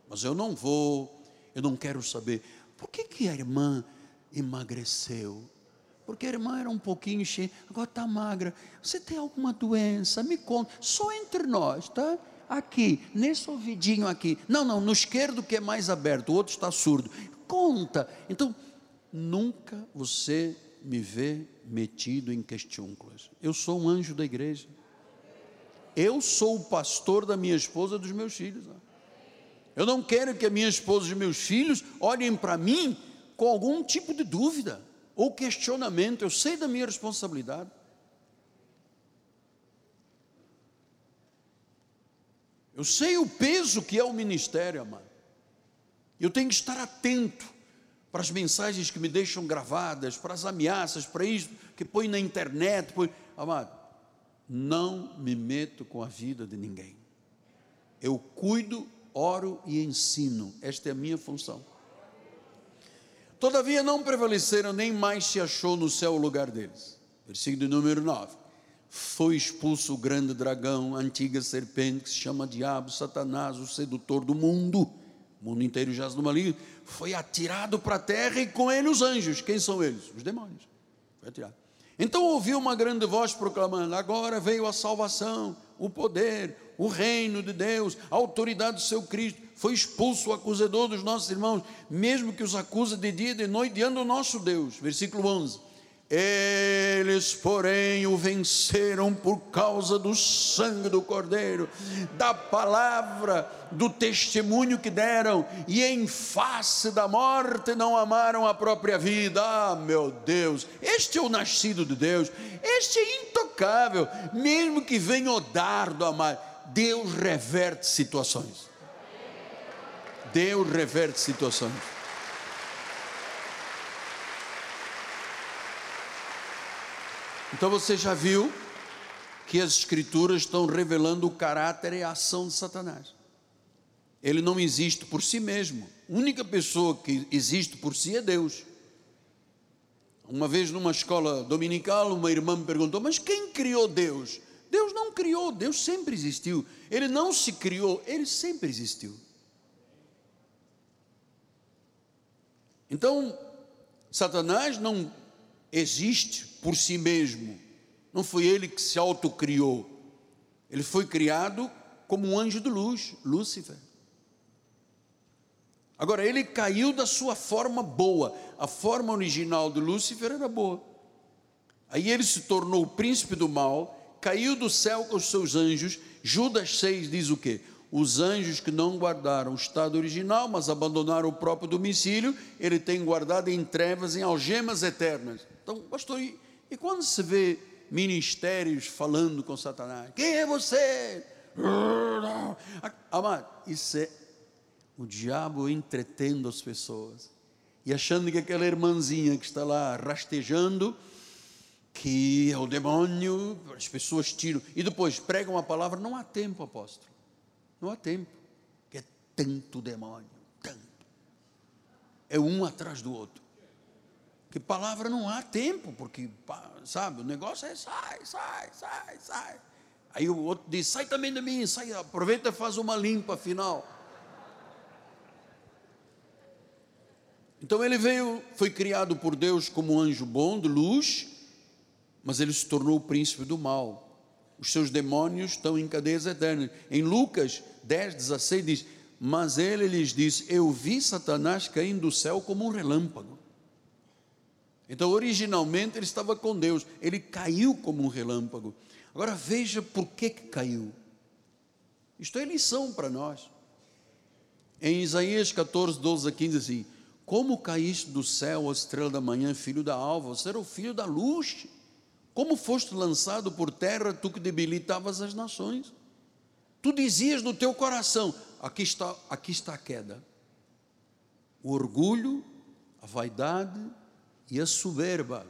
Speaker 1: Mas eu não vou, eu não quero saber. Por que, que a irmã emagreceu? porque a irmã era um pouquinho cheia, agora está magra. Você tem alguma doença? Me conta, só entre nós, tá? Aqui, nesse ouvidinho aqui. Não, não, no esquerdo que é mais aberto, o outro está surdo. Conta. Então, nunca você me vê metido em questiúnculas. Eu sou um anjo da igreja. Eu sou o pastor da minha esposa e dos meus filhos. Eu não quero que a minha esposa e meus filhos olhem para mim com algum tipo de dúvida ou questionamento, eu sei da minha responsabilidade. Eu sei o peso que é o ministério, amado. Eu tenho que estar atento para as mensagens que me deixam gravadas, para as ameaças, para isso que põe na internet. Põe... Amado, não me meto com a vida de ninguém. Eu cuido, oro e ensino. Esta é a minha função. Todavia não prevaleceram, nem mais se achou no céu o lugar deles. Versículo número 9. Foi expulso o grande dragão, a antiga serpente que se chama Diabo, Satanás, o sedutor do mundo. O mundo inteiro jaz no maligno. Foi atirado para a terra e com ele os anjos. Quem são eles? Os demônios. Foi atirado. Então ouviu uma grande voz proclamando: Agora veio a salvação, o poder, o reino de Deus, a autoridade do seu Cristo. Foi expulso o acusador dos nossos irmãos, mesmo que os acusa de dia e de noite diante do nosso Deus. Versículo 11. Eles, porém, o venceram por causa do sangue do Cordeiro, da palavra, do testemunho que deram, e em face da morte não amaram a própria vida. Ah, meu Deus, este é o nascido de Deus, este é intocável, mesmo que venha o dardo amar, Deus reverte situações. Deus reverte situações. Então você já viu que as Escrituras estão revelando o caráter e a ação de Satanás. Ele não existe por si mesmo. A única pessoa que existe por si é Deus. Uma vez numa escola dominical, uma irmã me perguntou: Mas quem criou Deus? Deus não criou, Deus sempre existiu. Ele não se criou, ele sempre existiu. Então, Satanás não existe por si mesmo, não foi ele que se autocriou, ele foi criado como um anjo de luz, Lúcifer. Agora, ele caiu da sua forma boa, a forma original de Lúcifer era boa. Aí ele se tornou o príncipe do mal, caiu do céu com os seus anjos. Judas 6 diz o quê? Os anjos que não guardaram o estado original, mas abandonaram o próprio domicílio, ele tem guardado em trevas, em algemas eternas. Então, pastor, e, e quando se vê ministérios falando com Satanás? Quem é você? Amado, isso é o diabo entretendo as pessoas e achando que aquela irmãzinha que está lá rastejando, que é o demônio, as pessoas tiram e depois pregam a palavra, não há tempo, apóstolo. Não há tempo, que é tanto demônio, tanto. É um atrás do outro. Que palavra não há tempo, porque, sabe, o negócio é sai, sai, sai, sai. Aí o outro diz, sai também de mim, sai, aproveita e faz uma limpa final. Então ele veio, foi criado por Deus como um anjo bom, de luz, mas ele se tornou o príncipe do mal. Os seus demônios estão em cadeias eternas. Em Lucas 10, 16 diz: Mas ele lhes disse: Eu vi Satanás caindo do céu como um relâmpago. Então, originalmente, ele estava com Deus, ele caiu como um relâmpago. Agora veja por que, que caiu. Isto é lição para nós. Em Isaías 14, 12 a 15, assim: Como caíste do céu, a estrela da manhã, filho da alva, você era o filho da luz. Como foste lançado por terra, tu que debilitavas as nações. Tu dizias no teu coração: aqui está, aqui está a queda. O orgulho, a vaidade e a soberba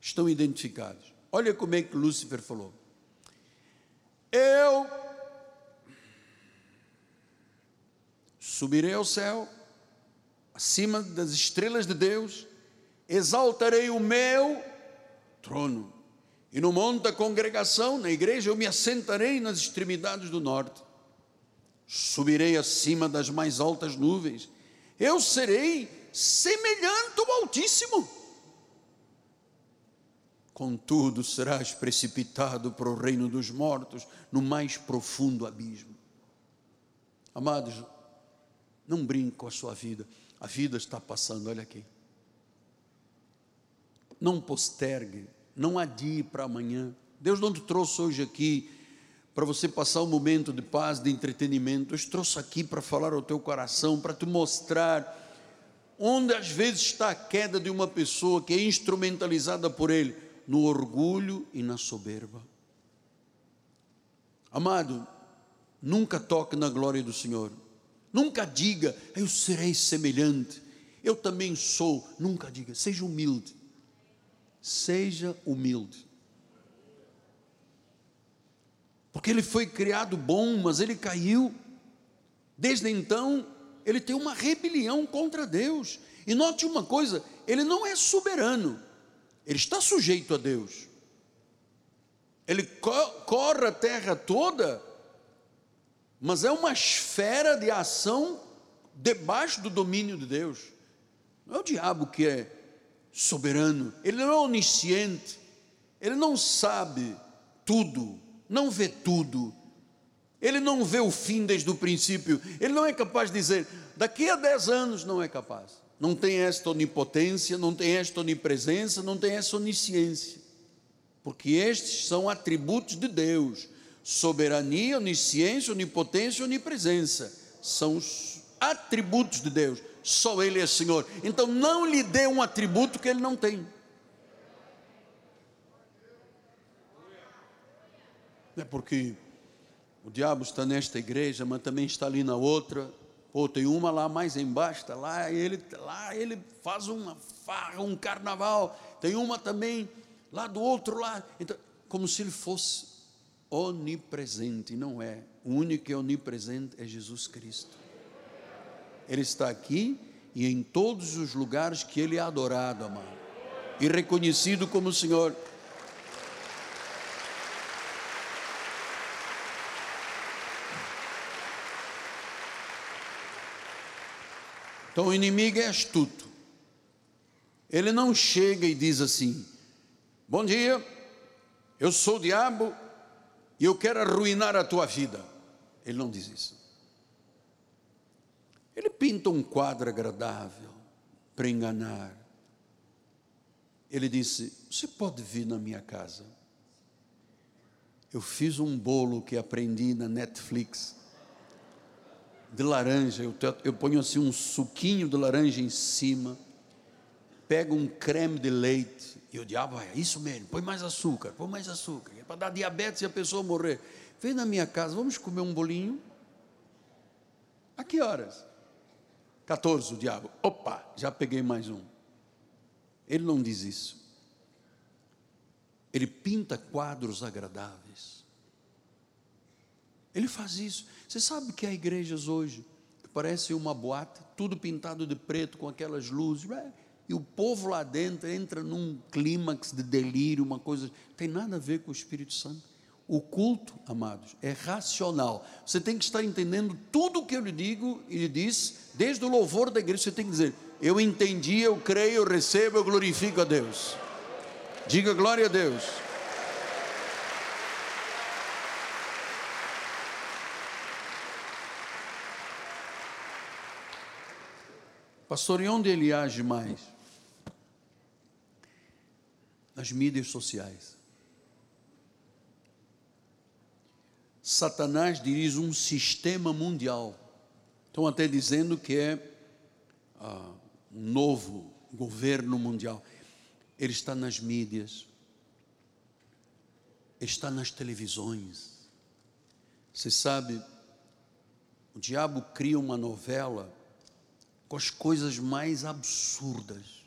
Speaker 1: estão identificados. Olha como é que Lúcifer falou. Eu subirei ao céu, acima das estrelas de Deus, exaltarei o meu trono. E no monte da congregação, na igreja, eu me assentarei nas extremidades do norte. Subirei acima das mais altas nuvens. Eu serei semelhante ao Altíssimo. Contudo, serás precipitado para o reino dos mortos, no mais profundo abismo. Amados, não brinque com a sua vida. A vida está passando, olha aqui. Não postergue, não adie para amanhã. Deus não te trouxe hoje aqui para você passar um momento de paz, de entretenimento. Deus trouxe aqui para falar ao teu coração, para te mostrar onde às vezes está a queda de uma pessoa que é instrumentalizada por ele, no orgulho e na soberba. Amado, nunca toque na glória do Senhor. Nunca diga, eu serei semelhante. Eu também sou. Nunca diga, seja humilde. Seja humilde. Porque ele foi criado bom, mas ele caiu. Desde então, ele tem uma rebelião contra Deus. E note uma coisa: ele não é soberano, ele está sujeito a Deus. Ele corre a terra toda mas é uma esfera de ação debaixo do domínio de Deus. Não é o diabo que é soberano, ele não é onisciente, ele não sabe tudo, não vê tudo, ele não vê o fim desde o princípio, ele não é capaz de dizer, daqui a dez anos não é capaz, não tem esta onipotência, não tem esta onipresença, não tem essa onisciência, porque estes são atributos de Deus, soberania, onisciência, onipotência onipresença. São os atributos de Deus. Só Ele é Senhor. Então não lhe dê um atributo que Ele não tem. É porque o diabo está nesta igreja, mas também está ali na outra. Pô, tem uma lá mais embaixo, está lá ele, lá ele faz uma farra, um carnaval. Tem uma também lá do outro lado. Então, como se ele fosse onipresente, não é. O único que é onipresente é Jesus Cristo. Ele está aqui e em todos os lugares que ele é adorado, amado, e reconhecido como Senhor. Então o inimigo é astuto. Ele não chega e diz assim: Bom dia, eu sou o diabo e eu quero arruinar a tua vida. Ele não diz isso. Ele pinta um quadro agradável para enganar. Ele disse: Você pode vir na minha casa. Eu fiz um bolo que aprendi na Netflix de laranja. Eu, eu ponho assim um suquinho de laranja em cima, pego um creme de leite e o diabo, é isso mesmo, põe mais açúcar, põe mais açúcar, é para dar diabetes e a pessoa morrer. Vem na minha casa, vamos comer um bolinho. A que horas? 14, o diabo. Opa, já peguei mais um. Ele não diz isso. Ele pinta quadros agradáveis. Ele faz isso. Você sabe que há igrejas hoje que parecem uma boate, tudo pintado de preto com aquelas luzes. E o povo lá dentro entra num clímax de delírio, uma coisa. Tem nada a ver com o Espírito Santo. O culto, amados, é racional. Você tem que estar entendendo tudo o que eu lhe digo e lhe disse, desde o louvor da igreja. Você tem que dizer: Eu entendi, eu creio, eu recebo, eu glorifico a Deus. Diga glória a Deus. Pastor, e onde ele age mais? nas mídias sociais. Satanás dirige um sistema mundial. Estão até dizendo que é ah, um novo governo mundial. Ele está nas mídias, está nas televisões. Você sabe, o diabo cria uma novela com as coisas mais absurdas.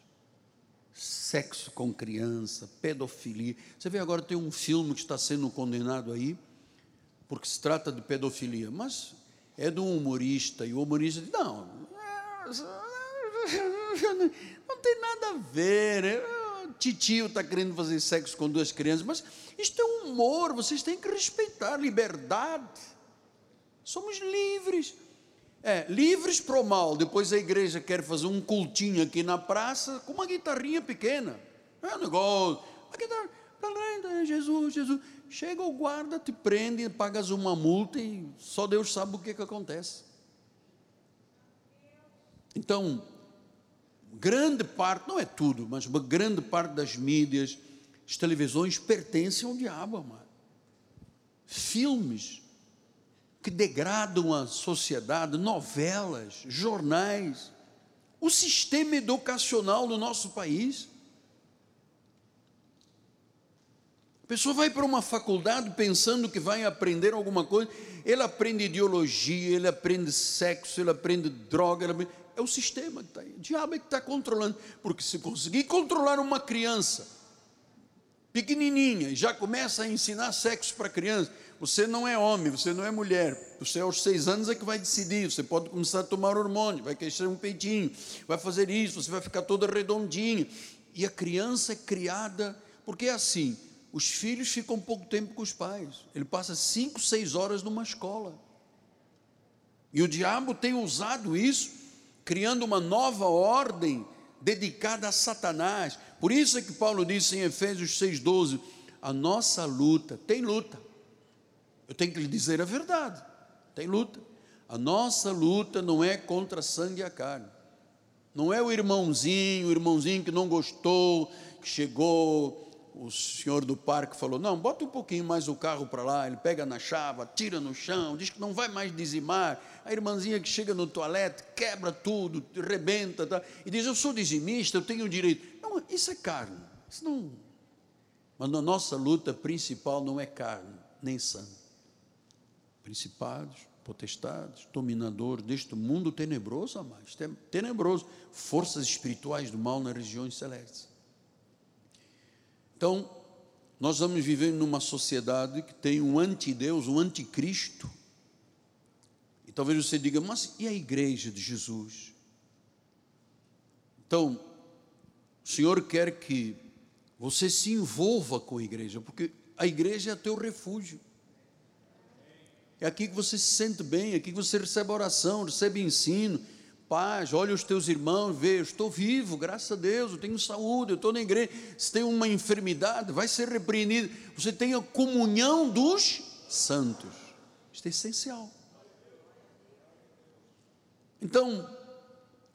Speaker 1: Sexo com criança, pedofilia. Você vê agora tem um filme que está sendo condenado aí, porque se trata de pedofilia, mas é de um humorista, e o humorista diz: não, não tem nada a ver. Né? Titio está querendo fazer sexo com duas crianças, mas isto é humor, vocês têm que respeitar liberdade. Somos livres. É, livres para o mal. Depois a igreja quer fazer um cultinho aqui na praça com uma guitarrinha pequena. É um negócio. Uma guitarra. Jesus, Jesus. Chega o guarda, te prende, pagas uma multa e só Deus sabe o que, que acontece. Então, grande parte, não é tudo, mas uma grande parte das mídias, as televisões pertencem ao diabo, amado. Filmes que degradam a sociedade, novelas, jornais, o sistema educacional do nosso país. A pessoa vai para uma faculdade pensando que vai aprender alguma coisa, ele aprende ideologia, ele aprende sexo, ele aprende droga, ele aprende... é o sistema que está aí, o diabo é que está controlando, porque se conseguir controlar uma criança, pequenininha, já começa a ensinar sexo para criança, você não é homem, você não é mulher, você aos seis anos é que vai decidir, você pode começar a tomar hormônio, vai crescer um peitinho, vai fazer isso, você vai ficar toda redondinha, e a criança é criada, porque é assim, os filhos ficam pouco tempo com os pais. Ele passa cinco, seis horas numa escola. E o diabo tem usado isso, criando uma nova ordem dedicada a Satanás. Por isso é que Paulo disse em Efésios 6,12: a nossa luta, tem luta. Eu tenho que lhe dizer a verdade, tem luta. A nossa luta não é contra sangue e a carne. Não é o irmãozinho, o irmãozinho que não gostou, que chegou o senhor do parque falou: Não, bota um pouquinho mais o carro para lá. Ele pega na chave, tira no chão, diz que não vai mais dizimar. A irmãzinha que chega no toalete quebra tudo, rebenta, tá? e diz: Eu sou dizimista, eu tenho o direito. Não, isso é carne. Isso não. Mas a nossa luta principal não é carne, nem sangue. Principados, potestades, dominador deste mundo tenebroso, amados, tenebroso, forças espirituais do mal nas regiões celestes. Então, nós vamos viver numa sociedade que tem um antideus, um anticristo. E talvez você diga, mas e a igreja de Jesus? Então, o Senhor quer que você se envolva com a igreja, porque a igreja é teu refúgio. É aqui que você se sente bem, é aqui que você recebe oração, recebe ensino, paz, olha os teus irmãos, vê, eu estou vivo, graças a Deus, eu tenho saúde, eu estou na igreja. Se tem uma enfermidade, vai ser repreendido. Você tem a comunhão dos santos. Isto é essencial. Então,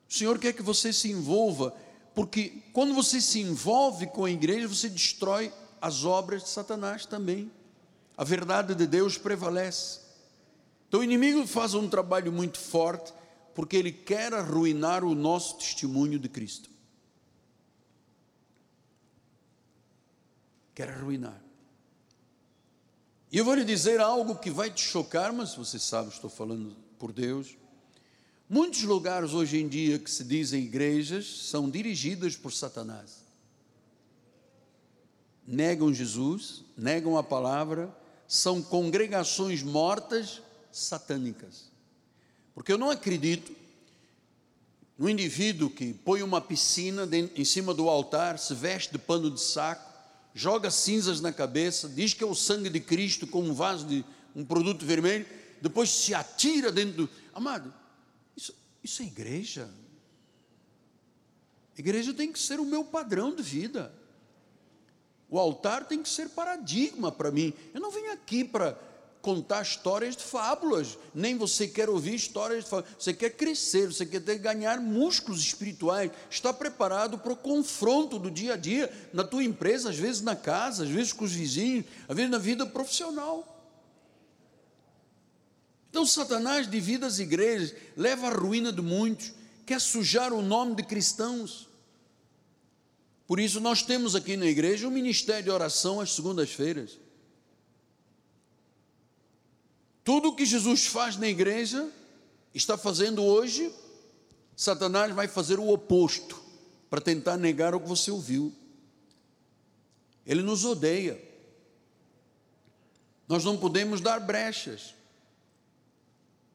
Speaker 1: o Senhor quer que você se envolva, porque quando você se envolve com a igreja, você destrói as obras de Satanás também. A verdade de Deus prevalece. Então o inimigo faz um trabalho muito forte porque ele quer arruinar o nosso testemunho de Cristo. Quer arruinar. E eu vou lhe dizer algo que vai te chocar, mas você sabe, estou falando por Deus. Muitos lugares hoje em dia que se dizem igrejas são dirigidas por Satanás. Negam Jesus, negam a palavra, são congregações mortas satânicas. Porque eu não acredito no indivíduo que põe uma piscina em cima do altar, se veste de pano de saco, joga cinzas na cabeça, diz que é o sangue de Cristo com um vaso de um produto vermelho, depois se atira dentro do. Amado, isso, isso é igreja. A igreja tem que ser o meu padrão de vida. O altar tem que ser paradigma para mim. Eu não venho aqui para contar histórias de fábulas, nem você quer ouvir histórias de fábulas. Você quer crescer, você quer ganhar músculos espirituais, está preparado para o confronto do dia a dia, na tua empresa, às vezes na casa, às vezes com os vizinhos, às vezes na vida profissional. Então, Satanás divide as igrejas, leva à ruína de muitos, quer sujar o nome de cristãos. Por isso, nós temos aqui na igreja um ministério de oração às segundas-feiras. Tudo o que Jesus faz na igreja, está fazendo hoje, Satanás vai fazer o oposto, para tentar negar o que você ouviu. Ele nos odeia. Nós não podemos dar brechas.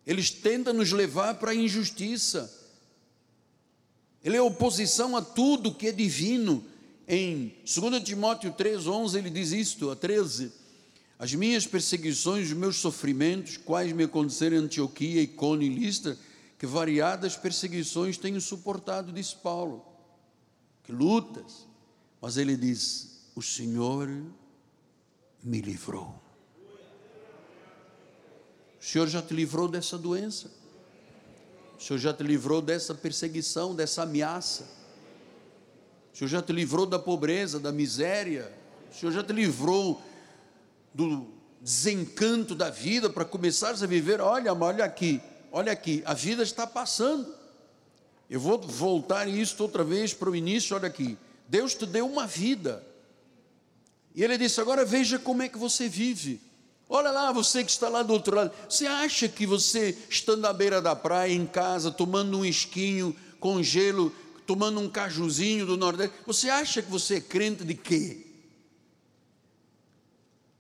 Speaker 1: Eles tentam nos levar para a injustiça. Ele é oposição a tudo que é divino. Em 2 Timóteo 3,11 ele diz isto, a 13 as minhas perseguições, os meus sofrimentos, quais me aconteceram em Antioquia, Icônio e Listra, que variadas perseguições tenho suportado, disse Paulo. Que lutas. Mas ele diz: O Senhor me livrou. O Senhor já te livrou dessa doença. O Senhor já te livrou dessa perseguição, dessa ameaça. O Senhor já te livrou da pobreza, da miséria. O Senhor já te livrou do desencanto da vida para começar a viver, olha, olha aqui, olha aqui, a vida está passando. Eu vou voltar isto outra vez para o início, olha aqui. Deus te deu uma vida. E ele disse: agora veja como é que você vive. Olha lá, você que está lá do outro lado. Você acha que você, estando à beira da praia, em casa, tomando um esquinho com gelo, tomando um cajuzinho do Nordeste, você acha que você é crente de quê?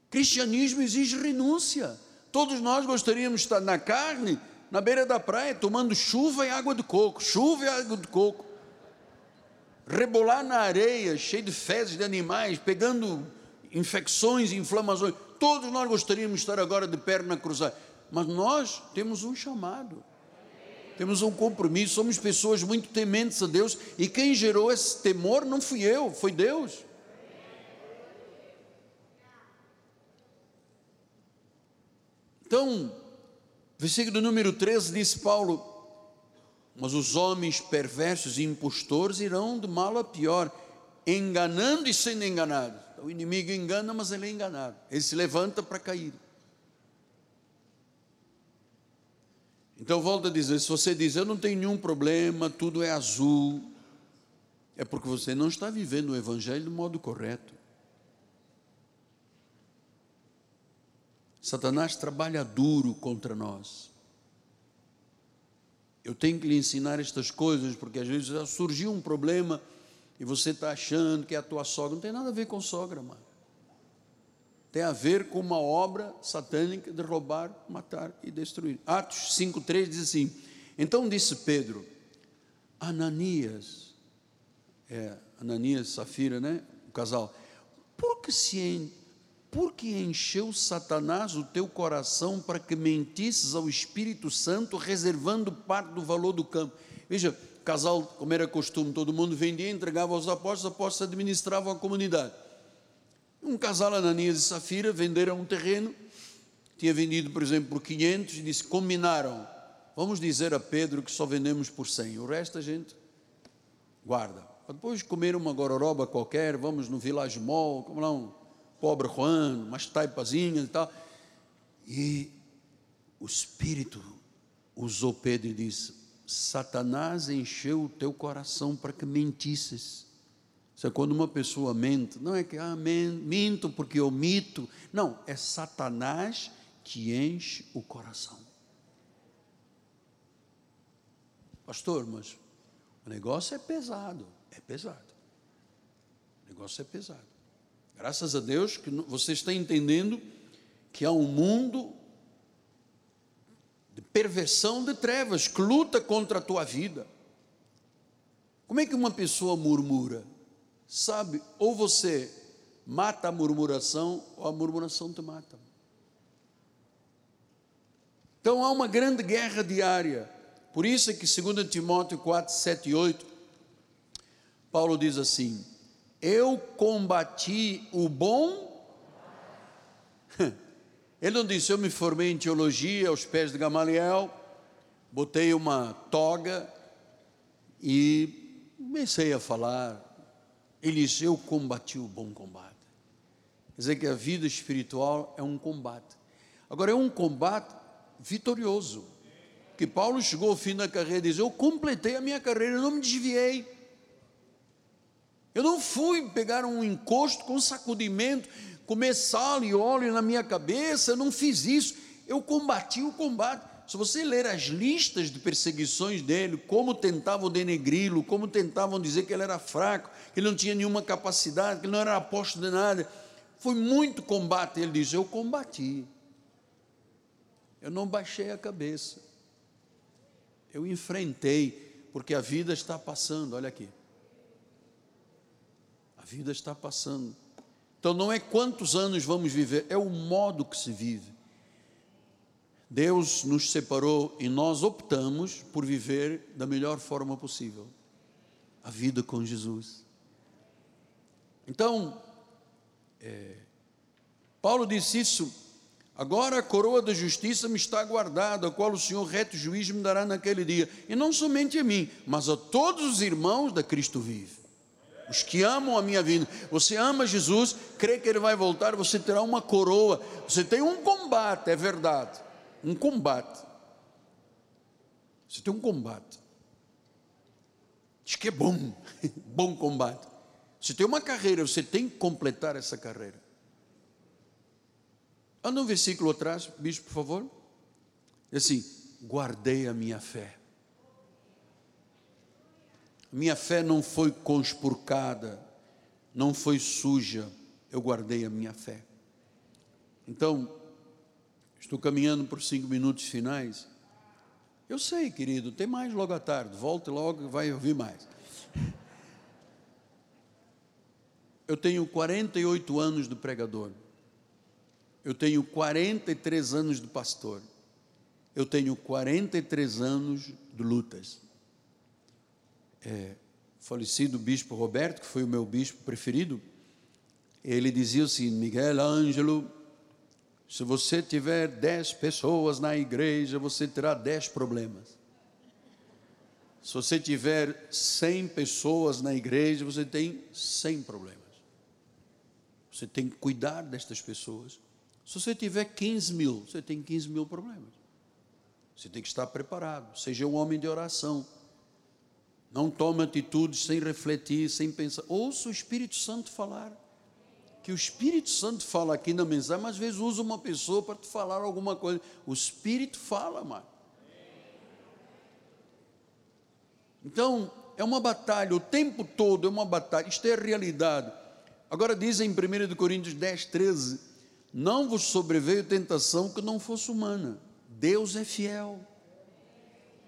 Speaker 1: Cristianismo exige renúncia. Todos nós gostaríamos de estar na carne, na beira da praia, tomando chuva e água de coco, chuva e água de coco. Rebolar na areia, cheio de fezes de animais, pegando infecções, inflamações. Todos nós gostaríamos de estar agora de perna cruzada. Mas nós temos um chamado. Temos um compromisso, somos pessoas muito tementes a Deus, e quem gerou esse temor não fui eu, foi Deus. Então, versículo número 13 diz Paulo: Mas os homens perversos e impostores irão de mal a pior, enganando e sendo enganados. Então, o inimigo engana, mas ele é enganado. Ele se levanta para cair. Então, volta a dizer: se você diz, eu não tenho nenhum problema, tudo é azul, é porque você não está vivendo o Evangelho do modo correto. Satanás trabalha duro contra nós. Eu tenho que lhe ensinar estas coisas, porque às vezes surgiu um problema e você está achando que é a tua sogra. Não tem nada a ver com sogra, mano. Tem a ver com uma obra satânica de roubar, matar e destruir. Atos 5,3 diz assim: Então disse Pedro, Ananias, é, Ananias, Safira, né? O casal, por que se porque encheu Satanás o teu coração para que mentisses ao Espírito Santo, reservando parte do valor do campo. Veja, casal, como era costume, todo mundo vendia, entregava aos apóstolos, os apóstolos administravam a comunidade. Um casal, Ananias e Safira, venderam um terreno, tinha vendido, por exemplo, por 500, e disse, combinaram, vamos dizer a Pedro que só vendemos por 100, o resto a gente guarda. Depois comer uma gororoba qualquer, vamos no Village Mall, como não, pobre Juan, umas taipazinhas e tal. E o Espírito usou Pedro e disse: Satanás encheu o teu coração para que mentisses. Isso é quando uma pessoa mente, não é que ah, minto porque eu mito. Não, é Satanás que enche o coração. Pastor, mas o negócio é pesado. É pesado. O negócio é pesado. Graças a Deus que você está entendendo que há um mundo de perversão de trevas que luta contra a tua vida. Como é que uma pessoa murmura? Sabe, ou você mata a murmuração, ou a murmuração te mata. Então há uma grande guerra diária. Por isso é que 2 Timóteo 4, 7 e 8, Paulo diz assim: Eu combati o bom. Ele não disse, eu me formei em teologia aos pés de Gamaliel, botei uma toga e comecei a falar. Ele disse, eu combati o bom combate. Quer dizer que a vida espiritual é um combate. Agora, é um combate vitorioso. Que Paulo chegou ao fim da carreira e diz: Eu completei a minha carreira, não me desviei. Eu não fui pegar um encosto com sacudimento, comer sal e óleo na minha cabeça, eu não fiz isso. Eu combati o combate. Se você ler as listas de perseguições dele, como tentavam denegri-lo, como tentavam dizer que ele era fraco, que ele não tinha nenhuma capacidade, que ele não era apóstolo de nada, foi muito combate. Ele diz: Eu combati. Eu não baixei a cabeça. Eu enfrentei, porque a vida está passando, olha aqui. Vida está passando. Então não é quantos anos vamos viver, é o modo que se vive. Deus nos separou e nós optamos por viver da melhor forma possível a vida com Jesus. Então, é, Paulo disse isso Agora a coroa da justiça me está guardada, a qual o Senhor reto juiz me dará naquele dia. E não somente a mim, mas a todos os irmãos da Cristo vive. Os que amam a minha vida. Você ama Jesus, crê que Ele vai voltar, você terá uma coroa. Você tem um combate, é verdade. Um combate. Você tem um combate. Diz que é bom, bom combate. Você tem uma carreira, você tem que completar essa carreira. Anda um versículo atrás, bicho, por favor. Assim, guardei a minha fé. Minha fé não foi conspurcada, não foi suja, eu guardei a minha fé. Então, estou caminhando por cinco minutos finais. Eu sei, querido, tem mais logo à tarde, volte logo e vai ouvir mais. Eu tenho 48 anos de pregador. Eu tenho 43 anos de pastor. Eu tenho 43 anos de lutas. É, falecido bispo Roberto, que foi o meu bispo preferido, ele dizia assim: Miguel Ângelo, se você tiver 10 pessoas na igreja, você terá 10 problemas. Se você tiver 100 pessoas na igreja, você tem 100 problemas. Você tem que cuidar destas pessoas. Se você tiver 15 mil, você tem 15 mil problemas. Você tem que estar preparado. Seja um homem de oração. Não tome atitudes sem refletir, sem pensar. Ouça o Espírito Santo falar. Que o Espírito Santo fala aqui na mensagem, mas às vezes usa uma pessoa para te falar alguma coisa. O Espírito fala, mano. Então, é uma batalha, o tempo todo é uma batalha. Isto é realidade. Agora diz em 1 Coríntios 10, 13 não vos sobreveio tentação que não fosse humana. Deus é fiel.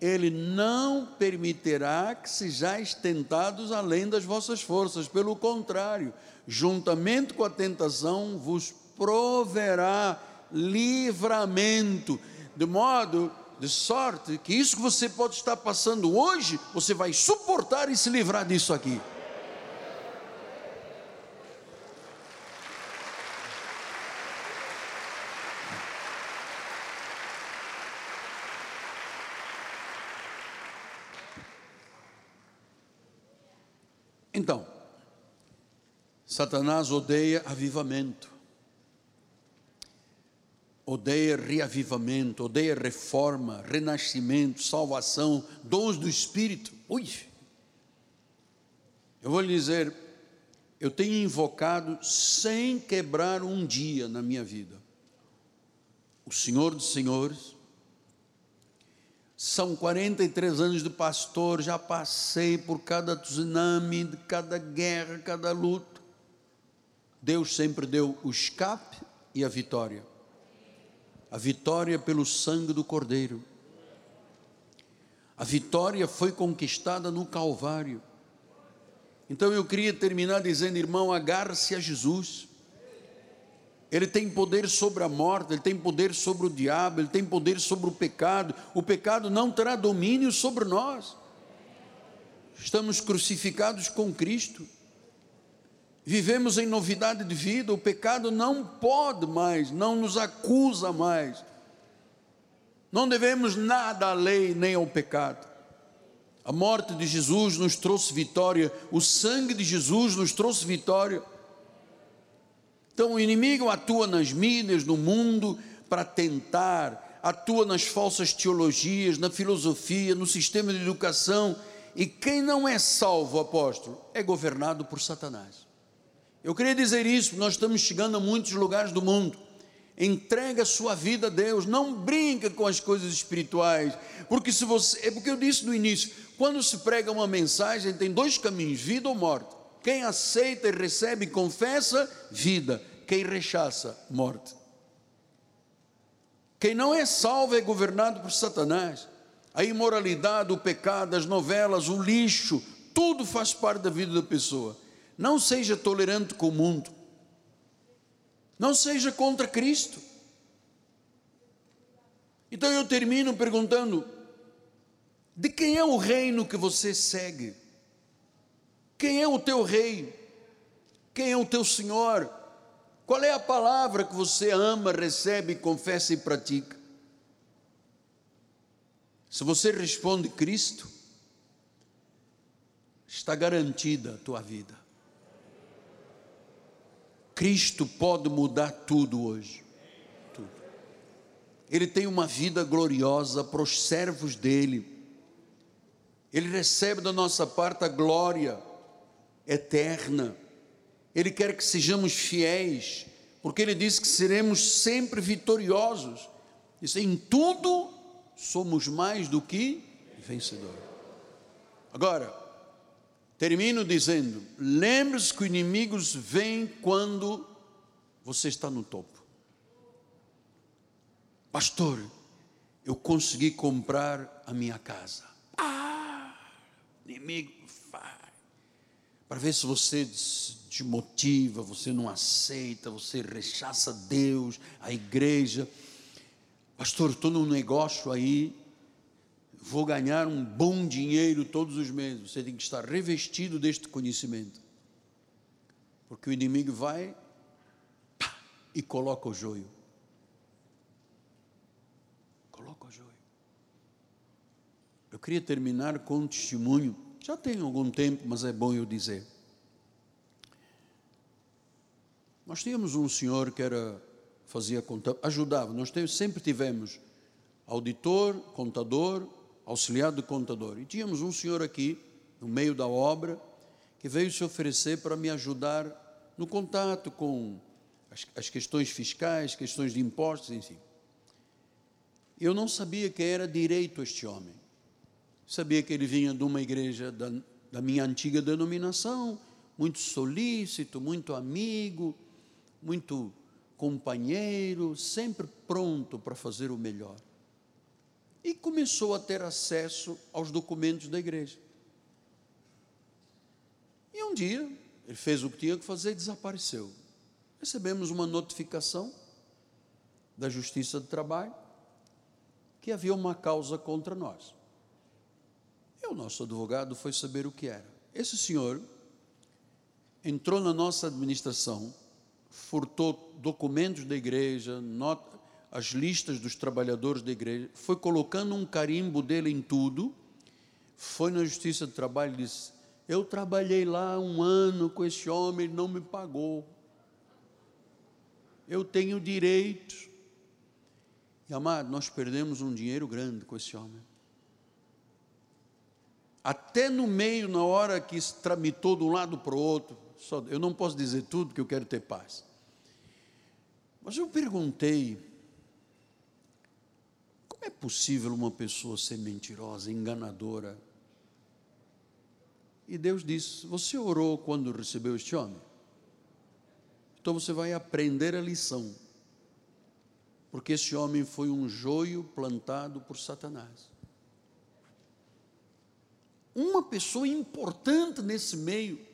Speaker 1: Ele não permitirá que sejais tentados além das vossas forças. Pelo contrário, juntamente com a tentação, vos proverá livramento, de modo, de sorte, que isso que você pode estar passando hoje, você vai suportar e se livrar disso aqui. Então, Satanás odeia avivamento, odeia reavivamento, odeia reforma, renascimento, salvação, dons do Espírito. Ui! Eu vou lhe dizer, eu tenho invocado sem quebrar um dia na minha vida. O Senhor dos Senhores, são 43 anos de pastor, já passei por cada tsunami, cada guerra, cada luta. Deus sempre deu o escape e a vitória. A vitória pelo sangue do Cordeiro. A vitória foi conquistada no Calvário. Então eu queria terminar dizendo, irmão, agarre-se a Jesus. Ele tem poder sobre a morte, ele tem poder sobre o diabo, ele tem poder sobre o pecado. O pecado não terá domínio sobre nós. Estamos crucificados com Cristo. Vivemos em novidade de vida, o pecado não pode mais, não nos acusa mais. Não devemos nada à lei nem ao pecado. A morte de Jesus nos trouxe vitória, o sangue de Jesus nos trouxe vitória. Então o inimigo atua nas mídias, no mundo, para tentar, atua nas falsas teologias, na filosofia, no sistema de educação, e quem não é salvo, apóstolo, é governado por Satanás. Eu queria dizer isso, nós estamos chegando a muitos lugares do mundo. Entrega a sua vida a Deus, não brinca com as coisas espirituais, porque se você, é porque eu disse no início, quando se prega uma mensagem, tem dois caminhos, vida ou morte. Quem aceita e recebe e confessa, vida. Quem rechaça, morte. Quem não é salvo é governado por Satanás. A imoralidade, o pecado, as novelas, o lixo, tudo faz parte da vida da pessoa. Não seja tolerante com o mundo. Não seja contra Cristo. Então eu termino perguntando: de quem é o reino que você segue? Quem é o teu rei? Quem é o teu Senhor? Qual é a palavra que você ama, recebe, confessa e pratica? Se você responde Cristo, está garantida a tua vida. Cristo pode mudar tudo hoje. Tudo. Ele tem uma vida gloriosa para os servos dele. Ele recebe da nossa parte a glória eterna. Ele quer que sejamos fiéis, porque ele diz que seremos sempre vitoriosos. Diz, em tudo somos mais do que vencedores. Agora, Termino dizendo: lembre-se que os inimigos vêm quando você está no topo. Pastor, eu consegui comprar a minha casa. Ah, inimigo vai. Para ver se você te motiva, você não aceita, você rechaça Deus, a igreja. Pastor, estou num negócio aí vou ganhar um bom dinheiro todos os meses. Você tem que estar revestido deste conhecimento. Porque o inimigo vai pá, e coloca o joio. Coloca o joio. Eu queria terminar com um testemunho. Já tem algum tempo, mas é bom eu dizer. Nós tínhamos um senhor que era fazia conta, ajudava. Nós sempre tivemos auditor, contador, auxiliar do contador. E tínhamos um senhor aqui, no meio da obra, que veio se oferecer para me ajudar no contato com as, as questões fiscais, questões de impostos, enfim. Eu não sabia que era direito este homem. Sabia que ele vinha de uma igreja da, da minha antiga denominação, muito solícito, muito amigo, muito companheiro, sempre pronto para fazer o melhor e começou a ter acesso aos documentos da igreja. E um dia, ele fez o que tinha que fazer e desapareceu. Recebemos uma notificação da Justiça do Trabalho que havia uma causa contra nós. E o nosso advogado foi saber o que era. Esse senhor entrou na nossa administração, furtou documentos da igreja, not as listas dos trabalhadores da igreja, foi colocando um carimbo dele em tudo, foi na Justiça do Trabalho e disse: Eu trabalhei lá um ano com esse homem, ele não me pagou. Eu tenho direito. E amado, nós perdemos um dinheiro grande com esse homem. Até no meio, na hora que se tramitou de um lado para o outro, só, eu não posso dizer tudo porque eu quero ter paz. Mas eu perguntei como é possível uma pessoa ser mentirosa, enganadora? E Deus disse: Você orou quando recebeu este homem? Então você vai aprender a lição. Porque esse homem foi um joio plantado por Satanás. Uma pessoa importante nesse meio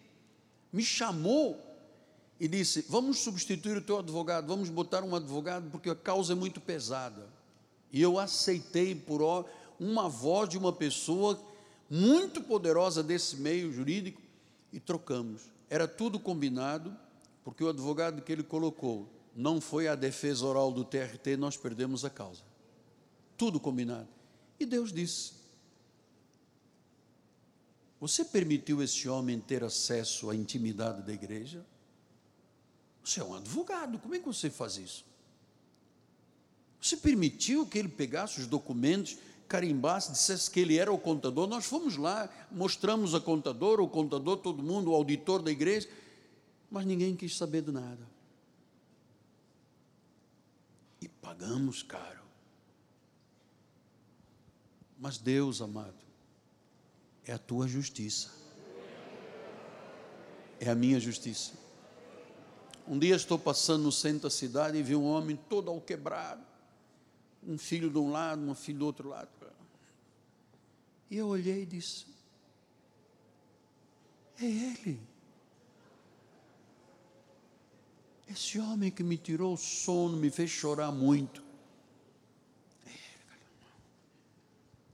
Speaker 1: me chamou e disse: Vamos substituir o teu advogado, vamos botar um advogado, porque a causa é muito pesada. E eu aceitei por uma voz de uma pessoa muito poderosa desse meio jurídico e trocamos. era tudo combinado, porque o advogado que ele colocou não foi a defesa oral do TRT, nós perdemos a causa. Tudo combinado. E Deus disse: Você permitiu esse homem ter acesso à intimidade da igreja? Você é um advogado, como é que você faz isso? Você permitiu que ele pegasse os documentos, carimbasse, dissesse que ele era o contador? Nós fomos lá, mostramos a contador, o contador, todo mundo, o auditor da igreja, mas ninguém quis saber de nada. E pagamos caro. Mas Deus, amado, é a tua justiça. É a minha justiça. Um dia estou passando no centro da cidade e vi um homem todo ao quebrado. Um filho de um lado, um filho do outro lado. E eu olhei e disse: É ele. Esse homem que me tirou o sono, me fez chorar muito.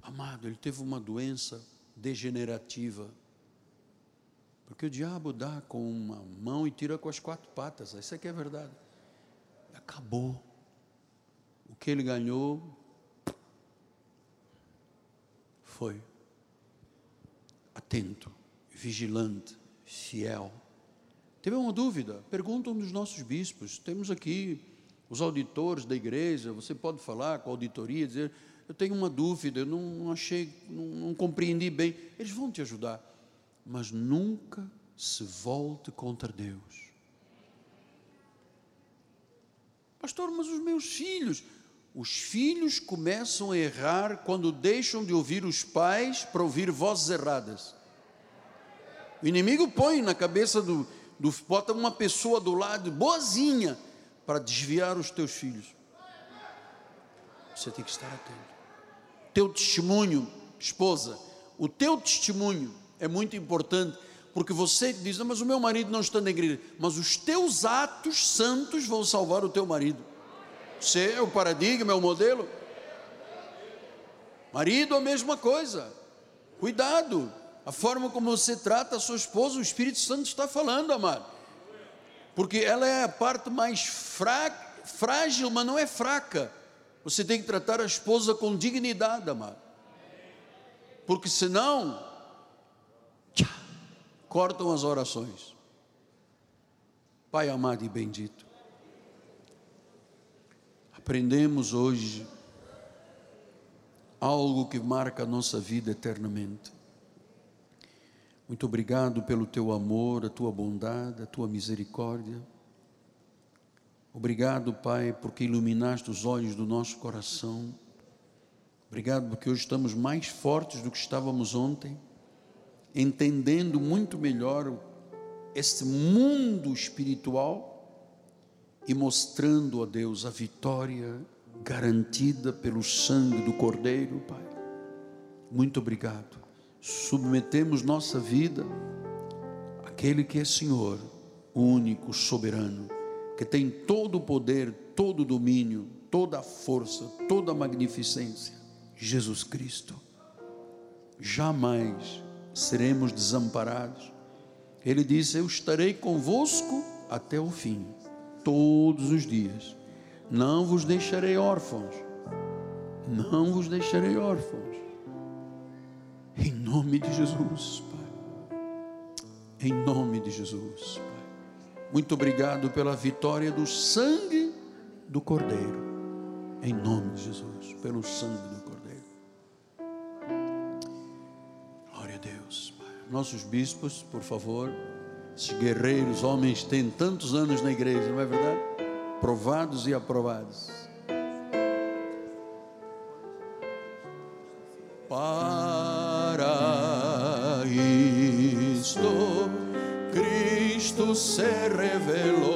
Speaker 1: Amado, ele teve uma doença degenerativa. Porque o diabo dá com uma mão e tira com as quatro patas. Isso aqui é verdade. Acabou. Que ele ganhou foi atento, vigilante, fiel. Teve uma dúvida? Pergunta um dos nossos bispos. Temos aqui os auditores da igreja. Você pode falar com a auditoria, dizer: Eu tenho uma dúvida, eu não achei, não, não compreendi bem. Eles vão te ajudar. Mas nunca se volte contra Deus. Pastor, mas os meus filhos. Os filhos começam a errar quando deixam de ouvir os pais para ouvir vozes erradas. O inimigo põe na cabeça do, do, bota uma pessoa do lado, boazinha, para desviar os teus filhos. Você tem que estar atento. Teu testemunho, esposa, o teu testemunho é muito importante, porque você diz, mas o meu marido não está na igreja, mas os teus atos santos vão salvar o teu marido. Você é o paradigma, é o modelo. Marido, a mesma coisa. Cuidado, a forma como você trata a sua esposa, o Espírito Santo está falando, amado. Porque ela é a parte mais frágil, mas não é fraca. Você tem que tratar a esposa com dignidade, amado. Porque senão, tchá, cortam as orações. Pai amado e bendito, aprendemos hoje algo que marca a nossa vida eternamente. Muito obrigado pelo teu amor, a tua bondade, a tua misericórdia. Obrigado, Pai, porque iluminaste os olhos do nosso coração. Obrigado porque hoje estamos mais fortes do que estávamos ontem, entendendo muito melhor este mundo espiritual e mostrando a Deus a vitória garantida pelo sangue do Cordeiro, Pai. Muito obrigado submetemos nossa vida àquele que é Senhor, único, soberano, que tem todo o poder, todo o domínio, toda a força, toda a magnificência, Jesus Cristo. Jamais seremos desamparados. Ele disse: Eu estarei convosco até o fim, todos os dias. Não vos deixarei órfãos. Não vos deixarei órfãos. Em nome de Jesus, Pai. Em nome de Jesus, Pai. Muito obrigado pela vitória do sangue do Cordeiro. Em nome de Jesus, pelo sangue do Cordeiro. Glória a Deus, Pai. Nossos bispos, por favor, esses guerreiros, homens, têm tantos anos na igreja, não é verdade? Provados e aprovados. se revelou.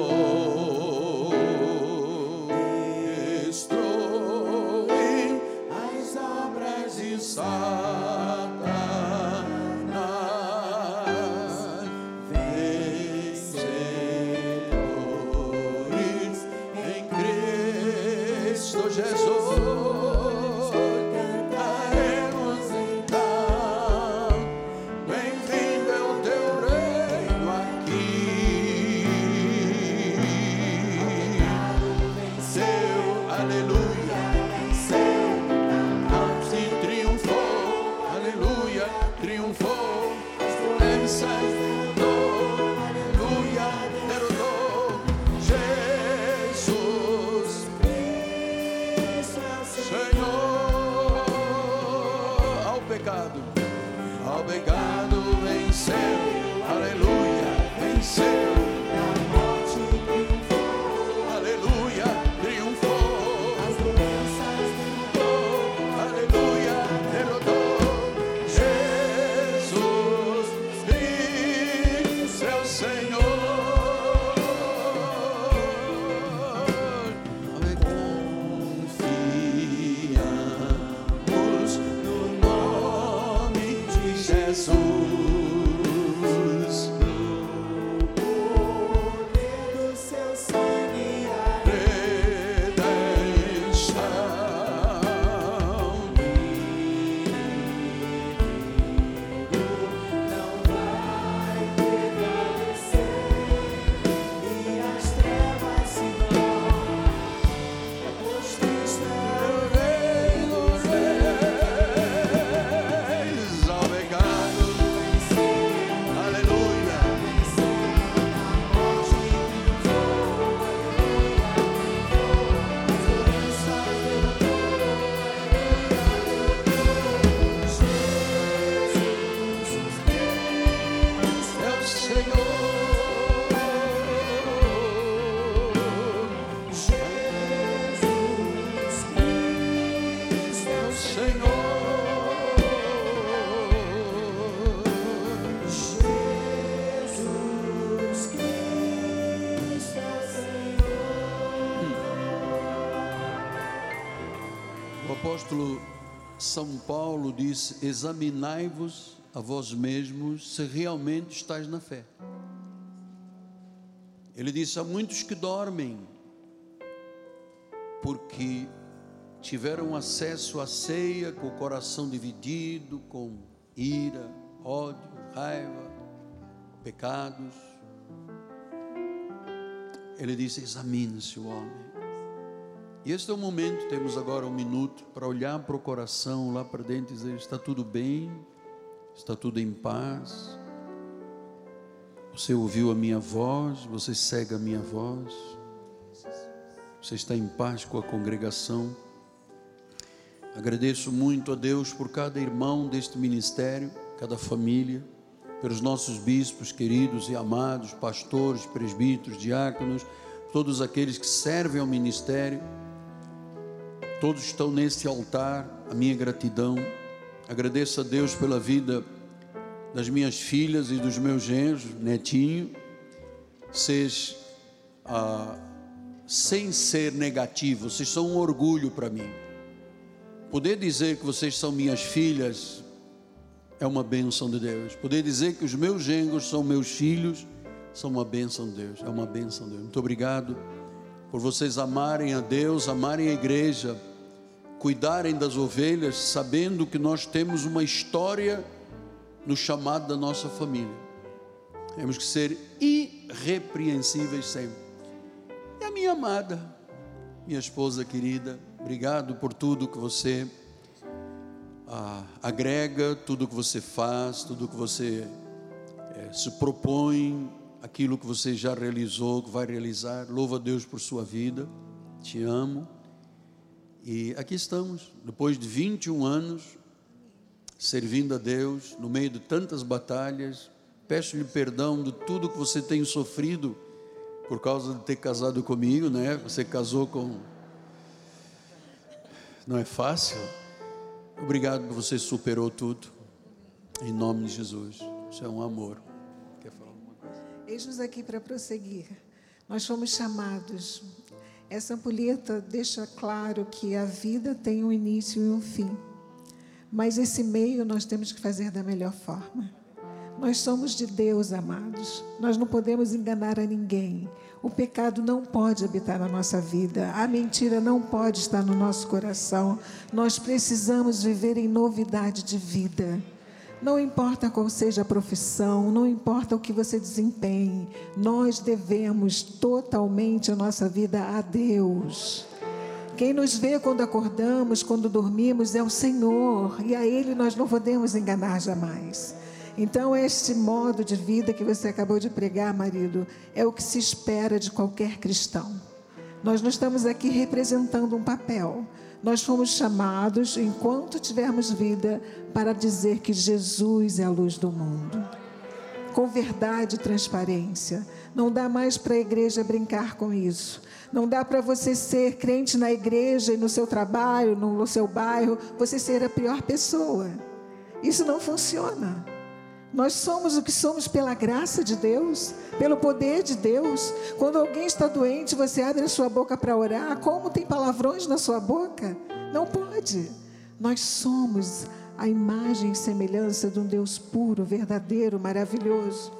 Speaker 1: São Paulo diz: examinai-vos a vós mesmos se realmente estáis na fé. Ele disse: há muitos que dormem porque tiveram acesso à ceia com o coração dividido, com ira, ódio, raiva, pecados. Ele disse: examine-se o homem. E este é o momento, temos agora um minuto para olhar para o coração lá para dentro e dizer: está tudo bem, está tudo em paz. Você ouviu a minha voz, você segue a minha voz, você está em paz com a congregação. Agradeço muito a Deus por cada irmão deste ministério, cada família, pelos nossos bispos queridos e amados, pastores, presbíteros, diáconos, todos aqueles que servem ao ministério Todos estão nesse altar, a minha gratidão. Agradeço a Deus pela vida das minhas filhas e dos meus genros, netinho. Vocês, ah, sem ser negativo, vocês são um orgulho para mim. Poder dizer que vocês são minhas filhas é uma bênção de Deus. Poder dizer que os meus genros são meus filhos são uma bênção de Deus. É uma bênção de Deus. Muito obrigado por vocês amarem a Deus, amarem a igreja, cuidarem das ovelhas, sabendo que nós temos uma história no chamado da nossa família. Temos que ser irrepreensíveis sempre. E a minha amada, minha esposa querida, obrigado por tudo que você ah, agrega, tudo que você faz, tudo que você eh, se propõe aquilo que você já realizou, que vai realizar. Louva a Deus por sua vida. Te amo. E aqui estamos, depois de 21 anos, servindo a Deus, no meio de tantas batalhas. Peço-lhe perdão de tudo que você tem sofrido por causa de ter casado comigo, né? Você casou com. Não é fácil. Obrigado por você superou tudo. Em nome de Jesus. Isso é um amor.
Speaker 2: Eis-nos aqui para prosseguir. Nós fomos chamados. Essa ampulheta deixa claro que a vida tem um início e um fim. Mas esse meio nós temos que fazer da melhor forma. Nós somos de Deus, amados. Nós não podemos enganar a ninguém. O pecado não pode habitar na nossa vida. A mentira não pode estar no nosso coração. Nós precisamos viver em novidade de vida. Não importa qual seja a profissão, não importa o que você desempenhe, nós devemos totalmente a nossa vida a Deus. Quem nos vê quando acordamos, quando dormimos, é o Senhor, e a Ele nós não podemos enganar jamais. Então, este modo de vida que você acabou de pregar, marido, é o que se espera de qualquer cristão. Nós não estamos aqui representando um papel. Nós fomos chamados, enquanto tivermos vida, para dizer que Jesus é a luz do mundo. Com verdade e transparência. Não dá mais para a igreja brincar com isso. Não dá para você ser crente na igreja e no seu trabalho, no seu bairro, você ser a pior pessoa. Isso não funciona. Nós somos o que somos pela graça de Deus, pelo poder de Deus. Quando alguém está doente, você abre a sua boca para orar. Como tem palavrões na sua boca? Não pode. Nós somos a imagem e semelhança de um Deus puro, verdadeiro, maravilhoso.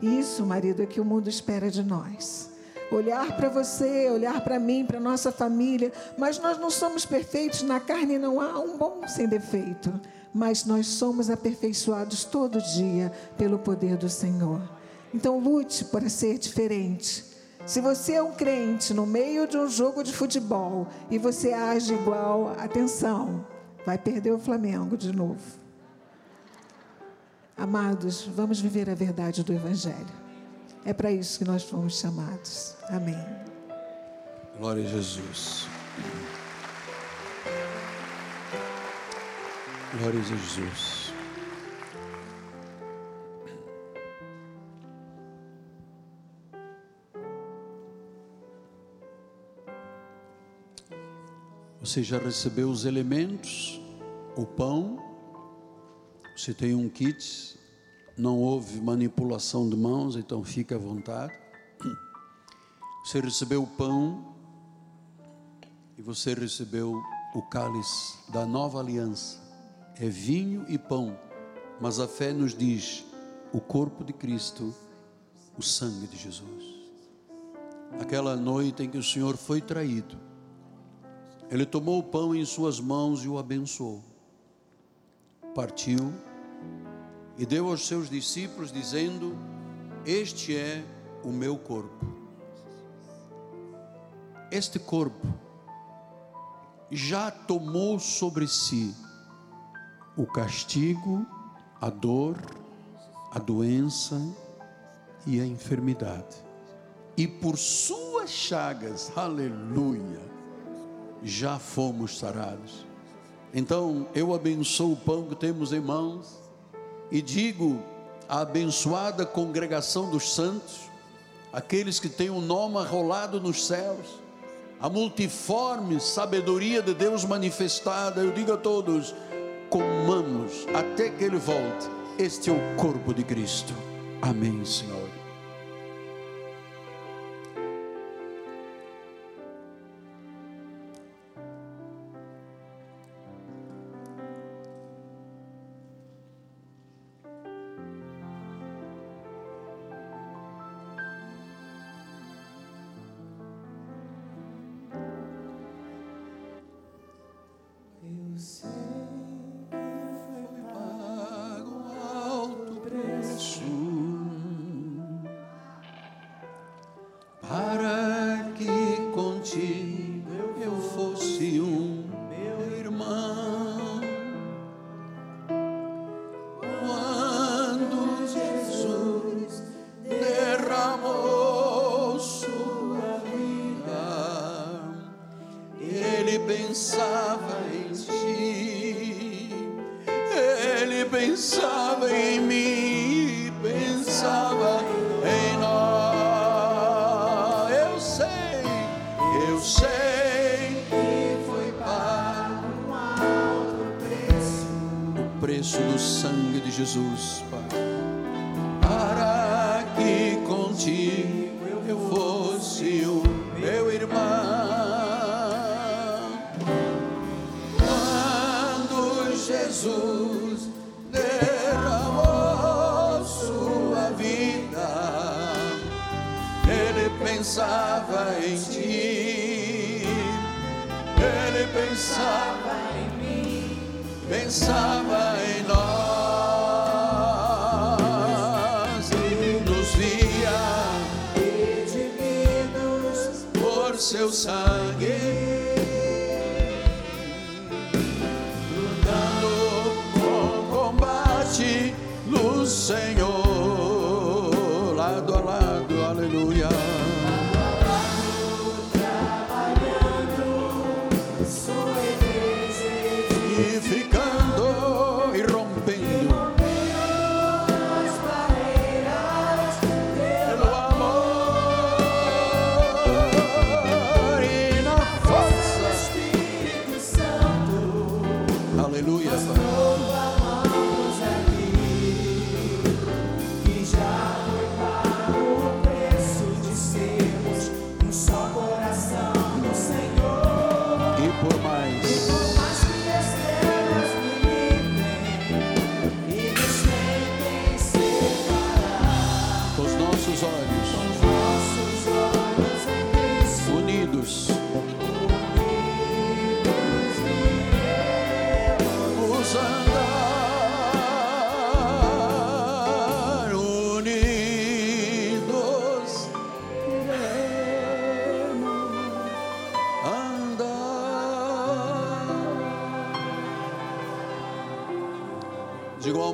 Speaker 2: Isso, marido, é que o mundo espera de nós olhar para você, olhar para mim, para nossa família, mas nós não somos perfeitos, na carne não há um bom sem defeito, mas nós somos aperfeiçoados todo dia pelo poder do Senhor. Então lute para ser diferente. Se você é um crente no meio de um jogo de futebol e você age igual, atenção, vai perder o Flamengo de novo. Amados, vamos viver a verdade do Evangelho. É para isso que nós fomos chamados. Amém.
Speaker 1: Glória a Jesus. Glória a Jesus. Você já recebeu os elementos, o pão, você tem um kit não houve manipulação de mãos, então fique à vontade. Você recebeu o pão e você recebeu o cálice da nova aliança. É vinho e pão, mas a fé nos diz o corpo de Cristo, o sangue de Jesus. Aquela noite em que o Senhor foi traído, ele tomou o pão em suas mãos e o abençoou. Partiu e deu aos seus discípulos, dizendo: Este é o meu corpo. Este corpo já tomou sobre si o castigo, a dor, a doença e a enfermidade. E por suas chagas, aleluia, já fomos sarados. Então eu abençoo o pão que temos em mãos e digo à abençoada congregação dos santos, aqueles que têm o um nome arrolado nos céus, a multiforme sabedoria de Deus manifestada, eu digo a todos: comamos até que Ele volte. Este é o corpo de Cristo. Amém, Senhor. Seu sangue.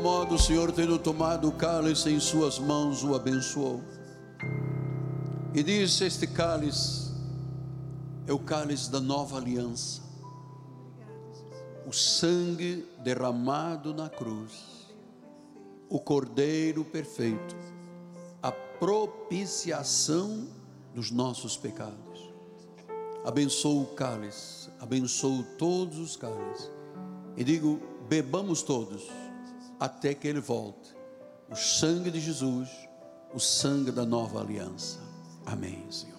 Speaker 1: Modo, o Senhor, tendo tomado o cálice em suas mãos, o abençoou. E disse: Este cálice é o cálice da nova aliança, o sangue derramado na cruz, o cordeiro perfeito, a propiciação dos nossos pecados. Abençoo o cálice, abençoo todos os cálices. E digo: bebamos todos, até que Ele volte. O sangue de Jesus, o sangue da nova aliança. Amém, Senhor.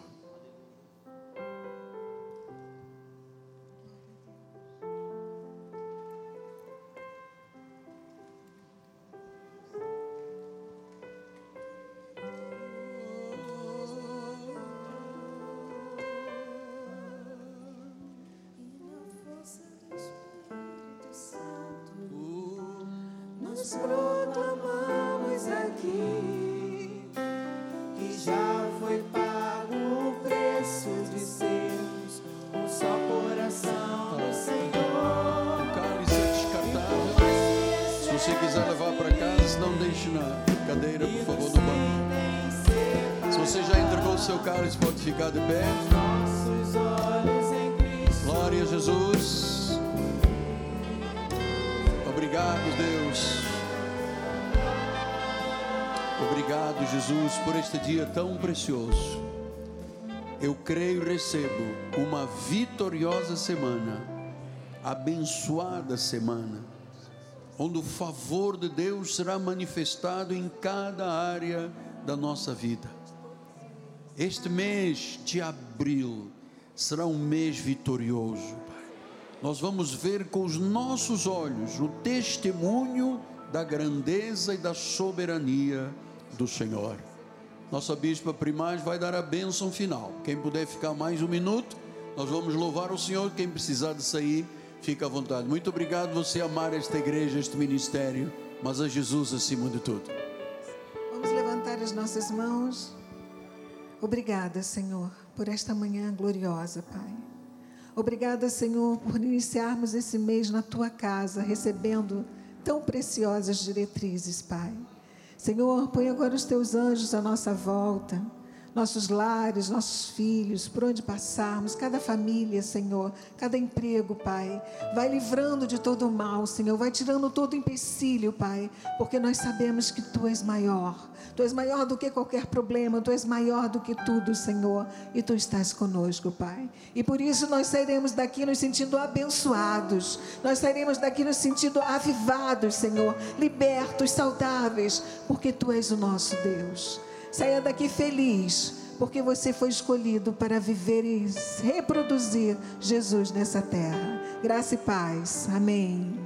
Speaker 1: Semana, abençoada semana, onde o favor de Deus será manifestado em cada área da nossa vida. Este mês de abril será um mês vitorioso, Pai. Nós vamos ver com os nossos olhos o testemunho da grandeza e da soberania do Senhor. Nossa bispa primaz vai dar a bênção final. Quem puder ficar mais um minuto, nós vamos louvar o Senhor. Quem precisar de sair, fica à vontade. Muito obrigado você amar esta igreja, este ministério, mas a Jesus acima de tudo.
Speaker 2: Vamos levantar as nossas mãos. Obrigada, Senhor, por esta manhã gloriosa, Pai. Obrigada, Senhor, por iniciarmos esse mês na tua casa, recebendo tão preciosas diretrizes, Pai. Senhor, põe agora os teus anjos à nossa volta, nossos lares, nossos filhos, por onde passarmos, cada família, Senhor, cada emprego, Pai. Vai livrando de todo o mal, Senhor, vai tirando todo o empecilho, Pai, porque nós sabemos que tu és maior. Tu és maior do que qualquer problema, tu és maior do que tudo, Senhor, e tu estás conosco, Pai. E por isso nós sairemos daqui nos sentindo abençoados, nós sairemos daqui nos sentindo avivados, Senhor, libertos, saudáveis, porque tu és o nosso Deus. Saia daqui feliz, porque você foi escolhido para viver e reproduzir Jesus nessa terra. Graça e paz. Amém.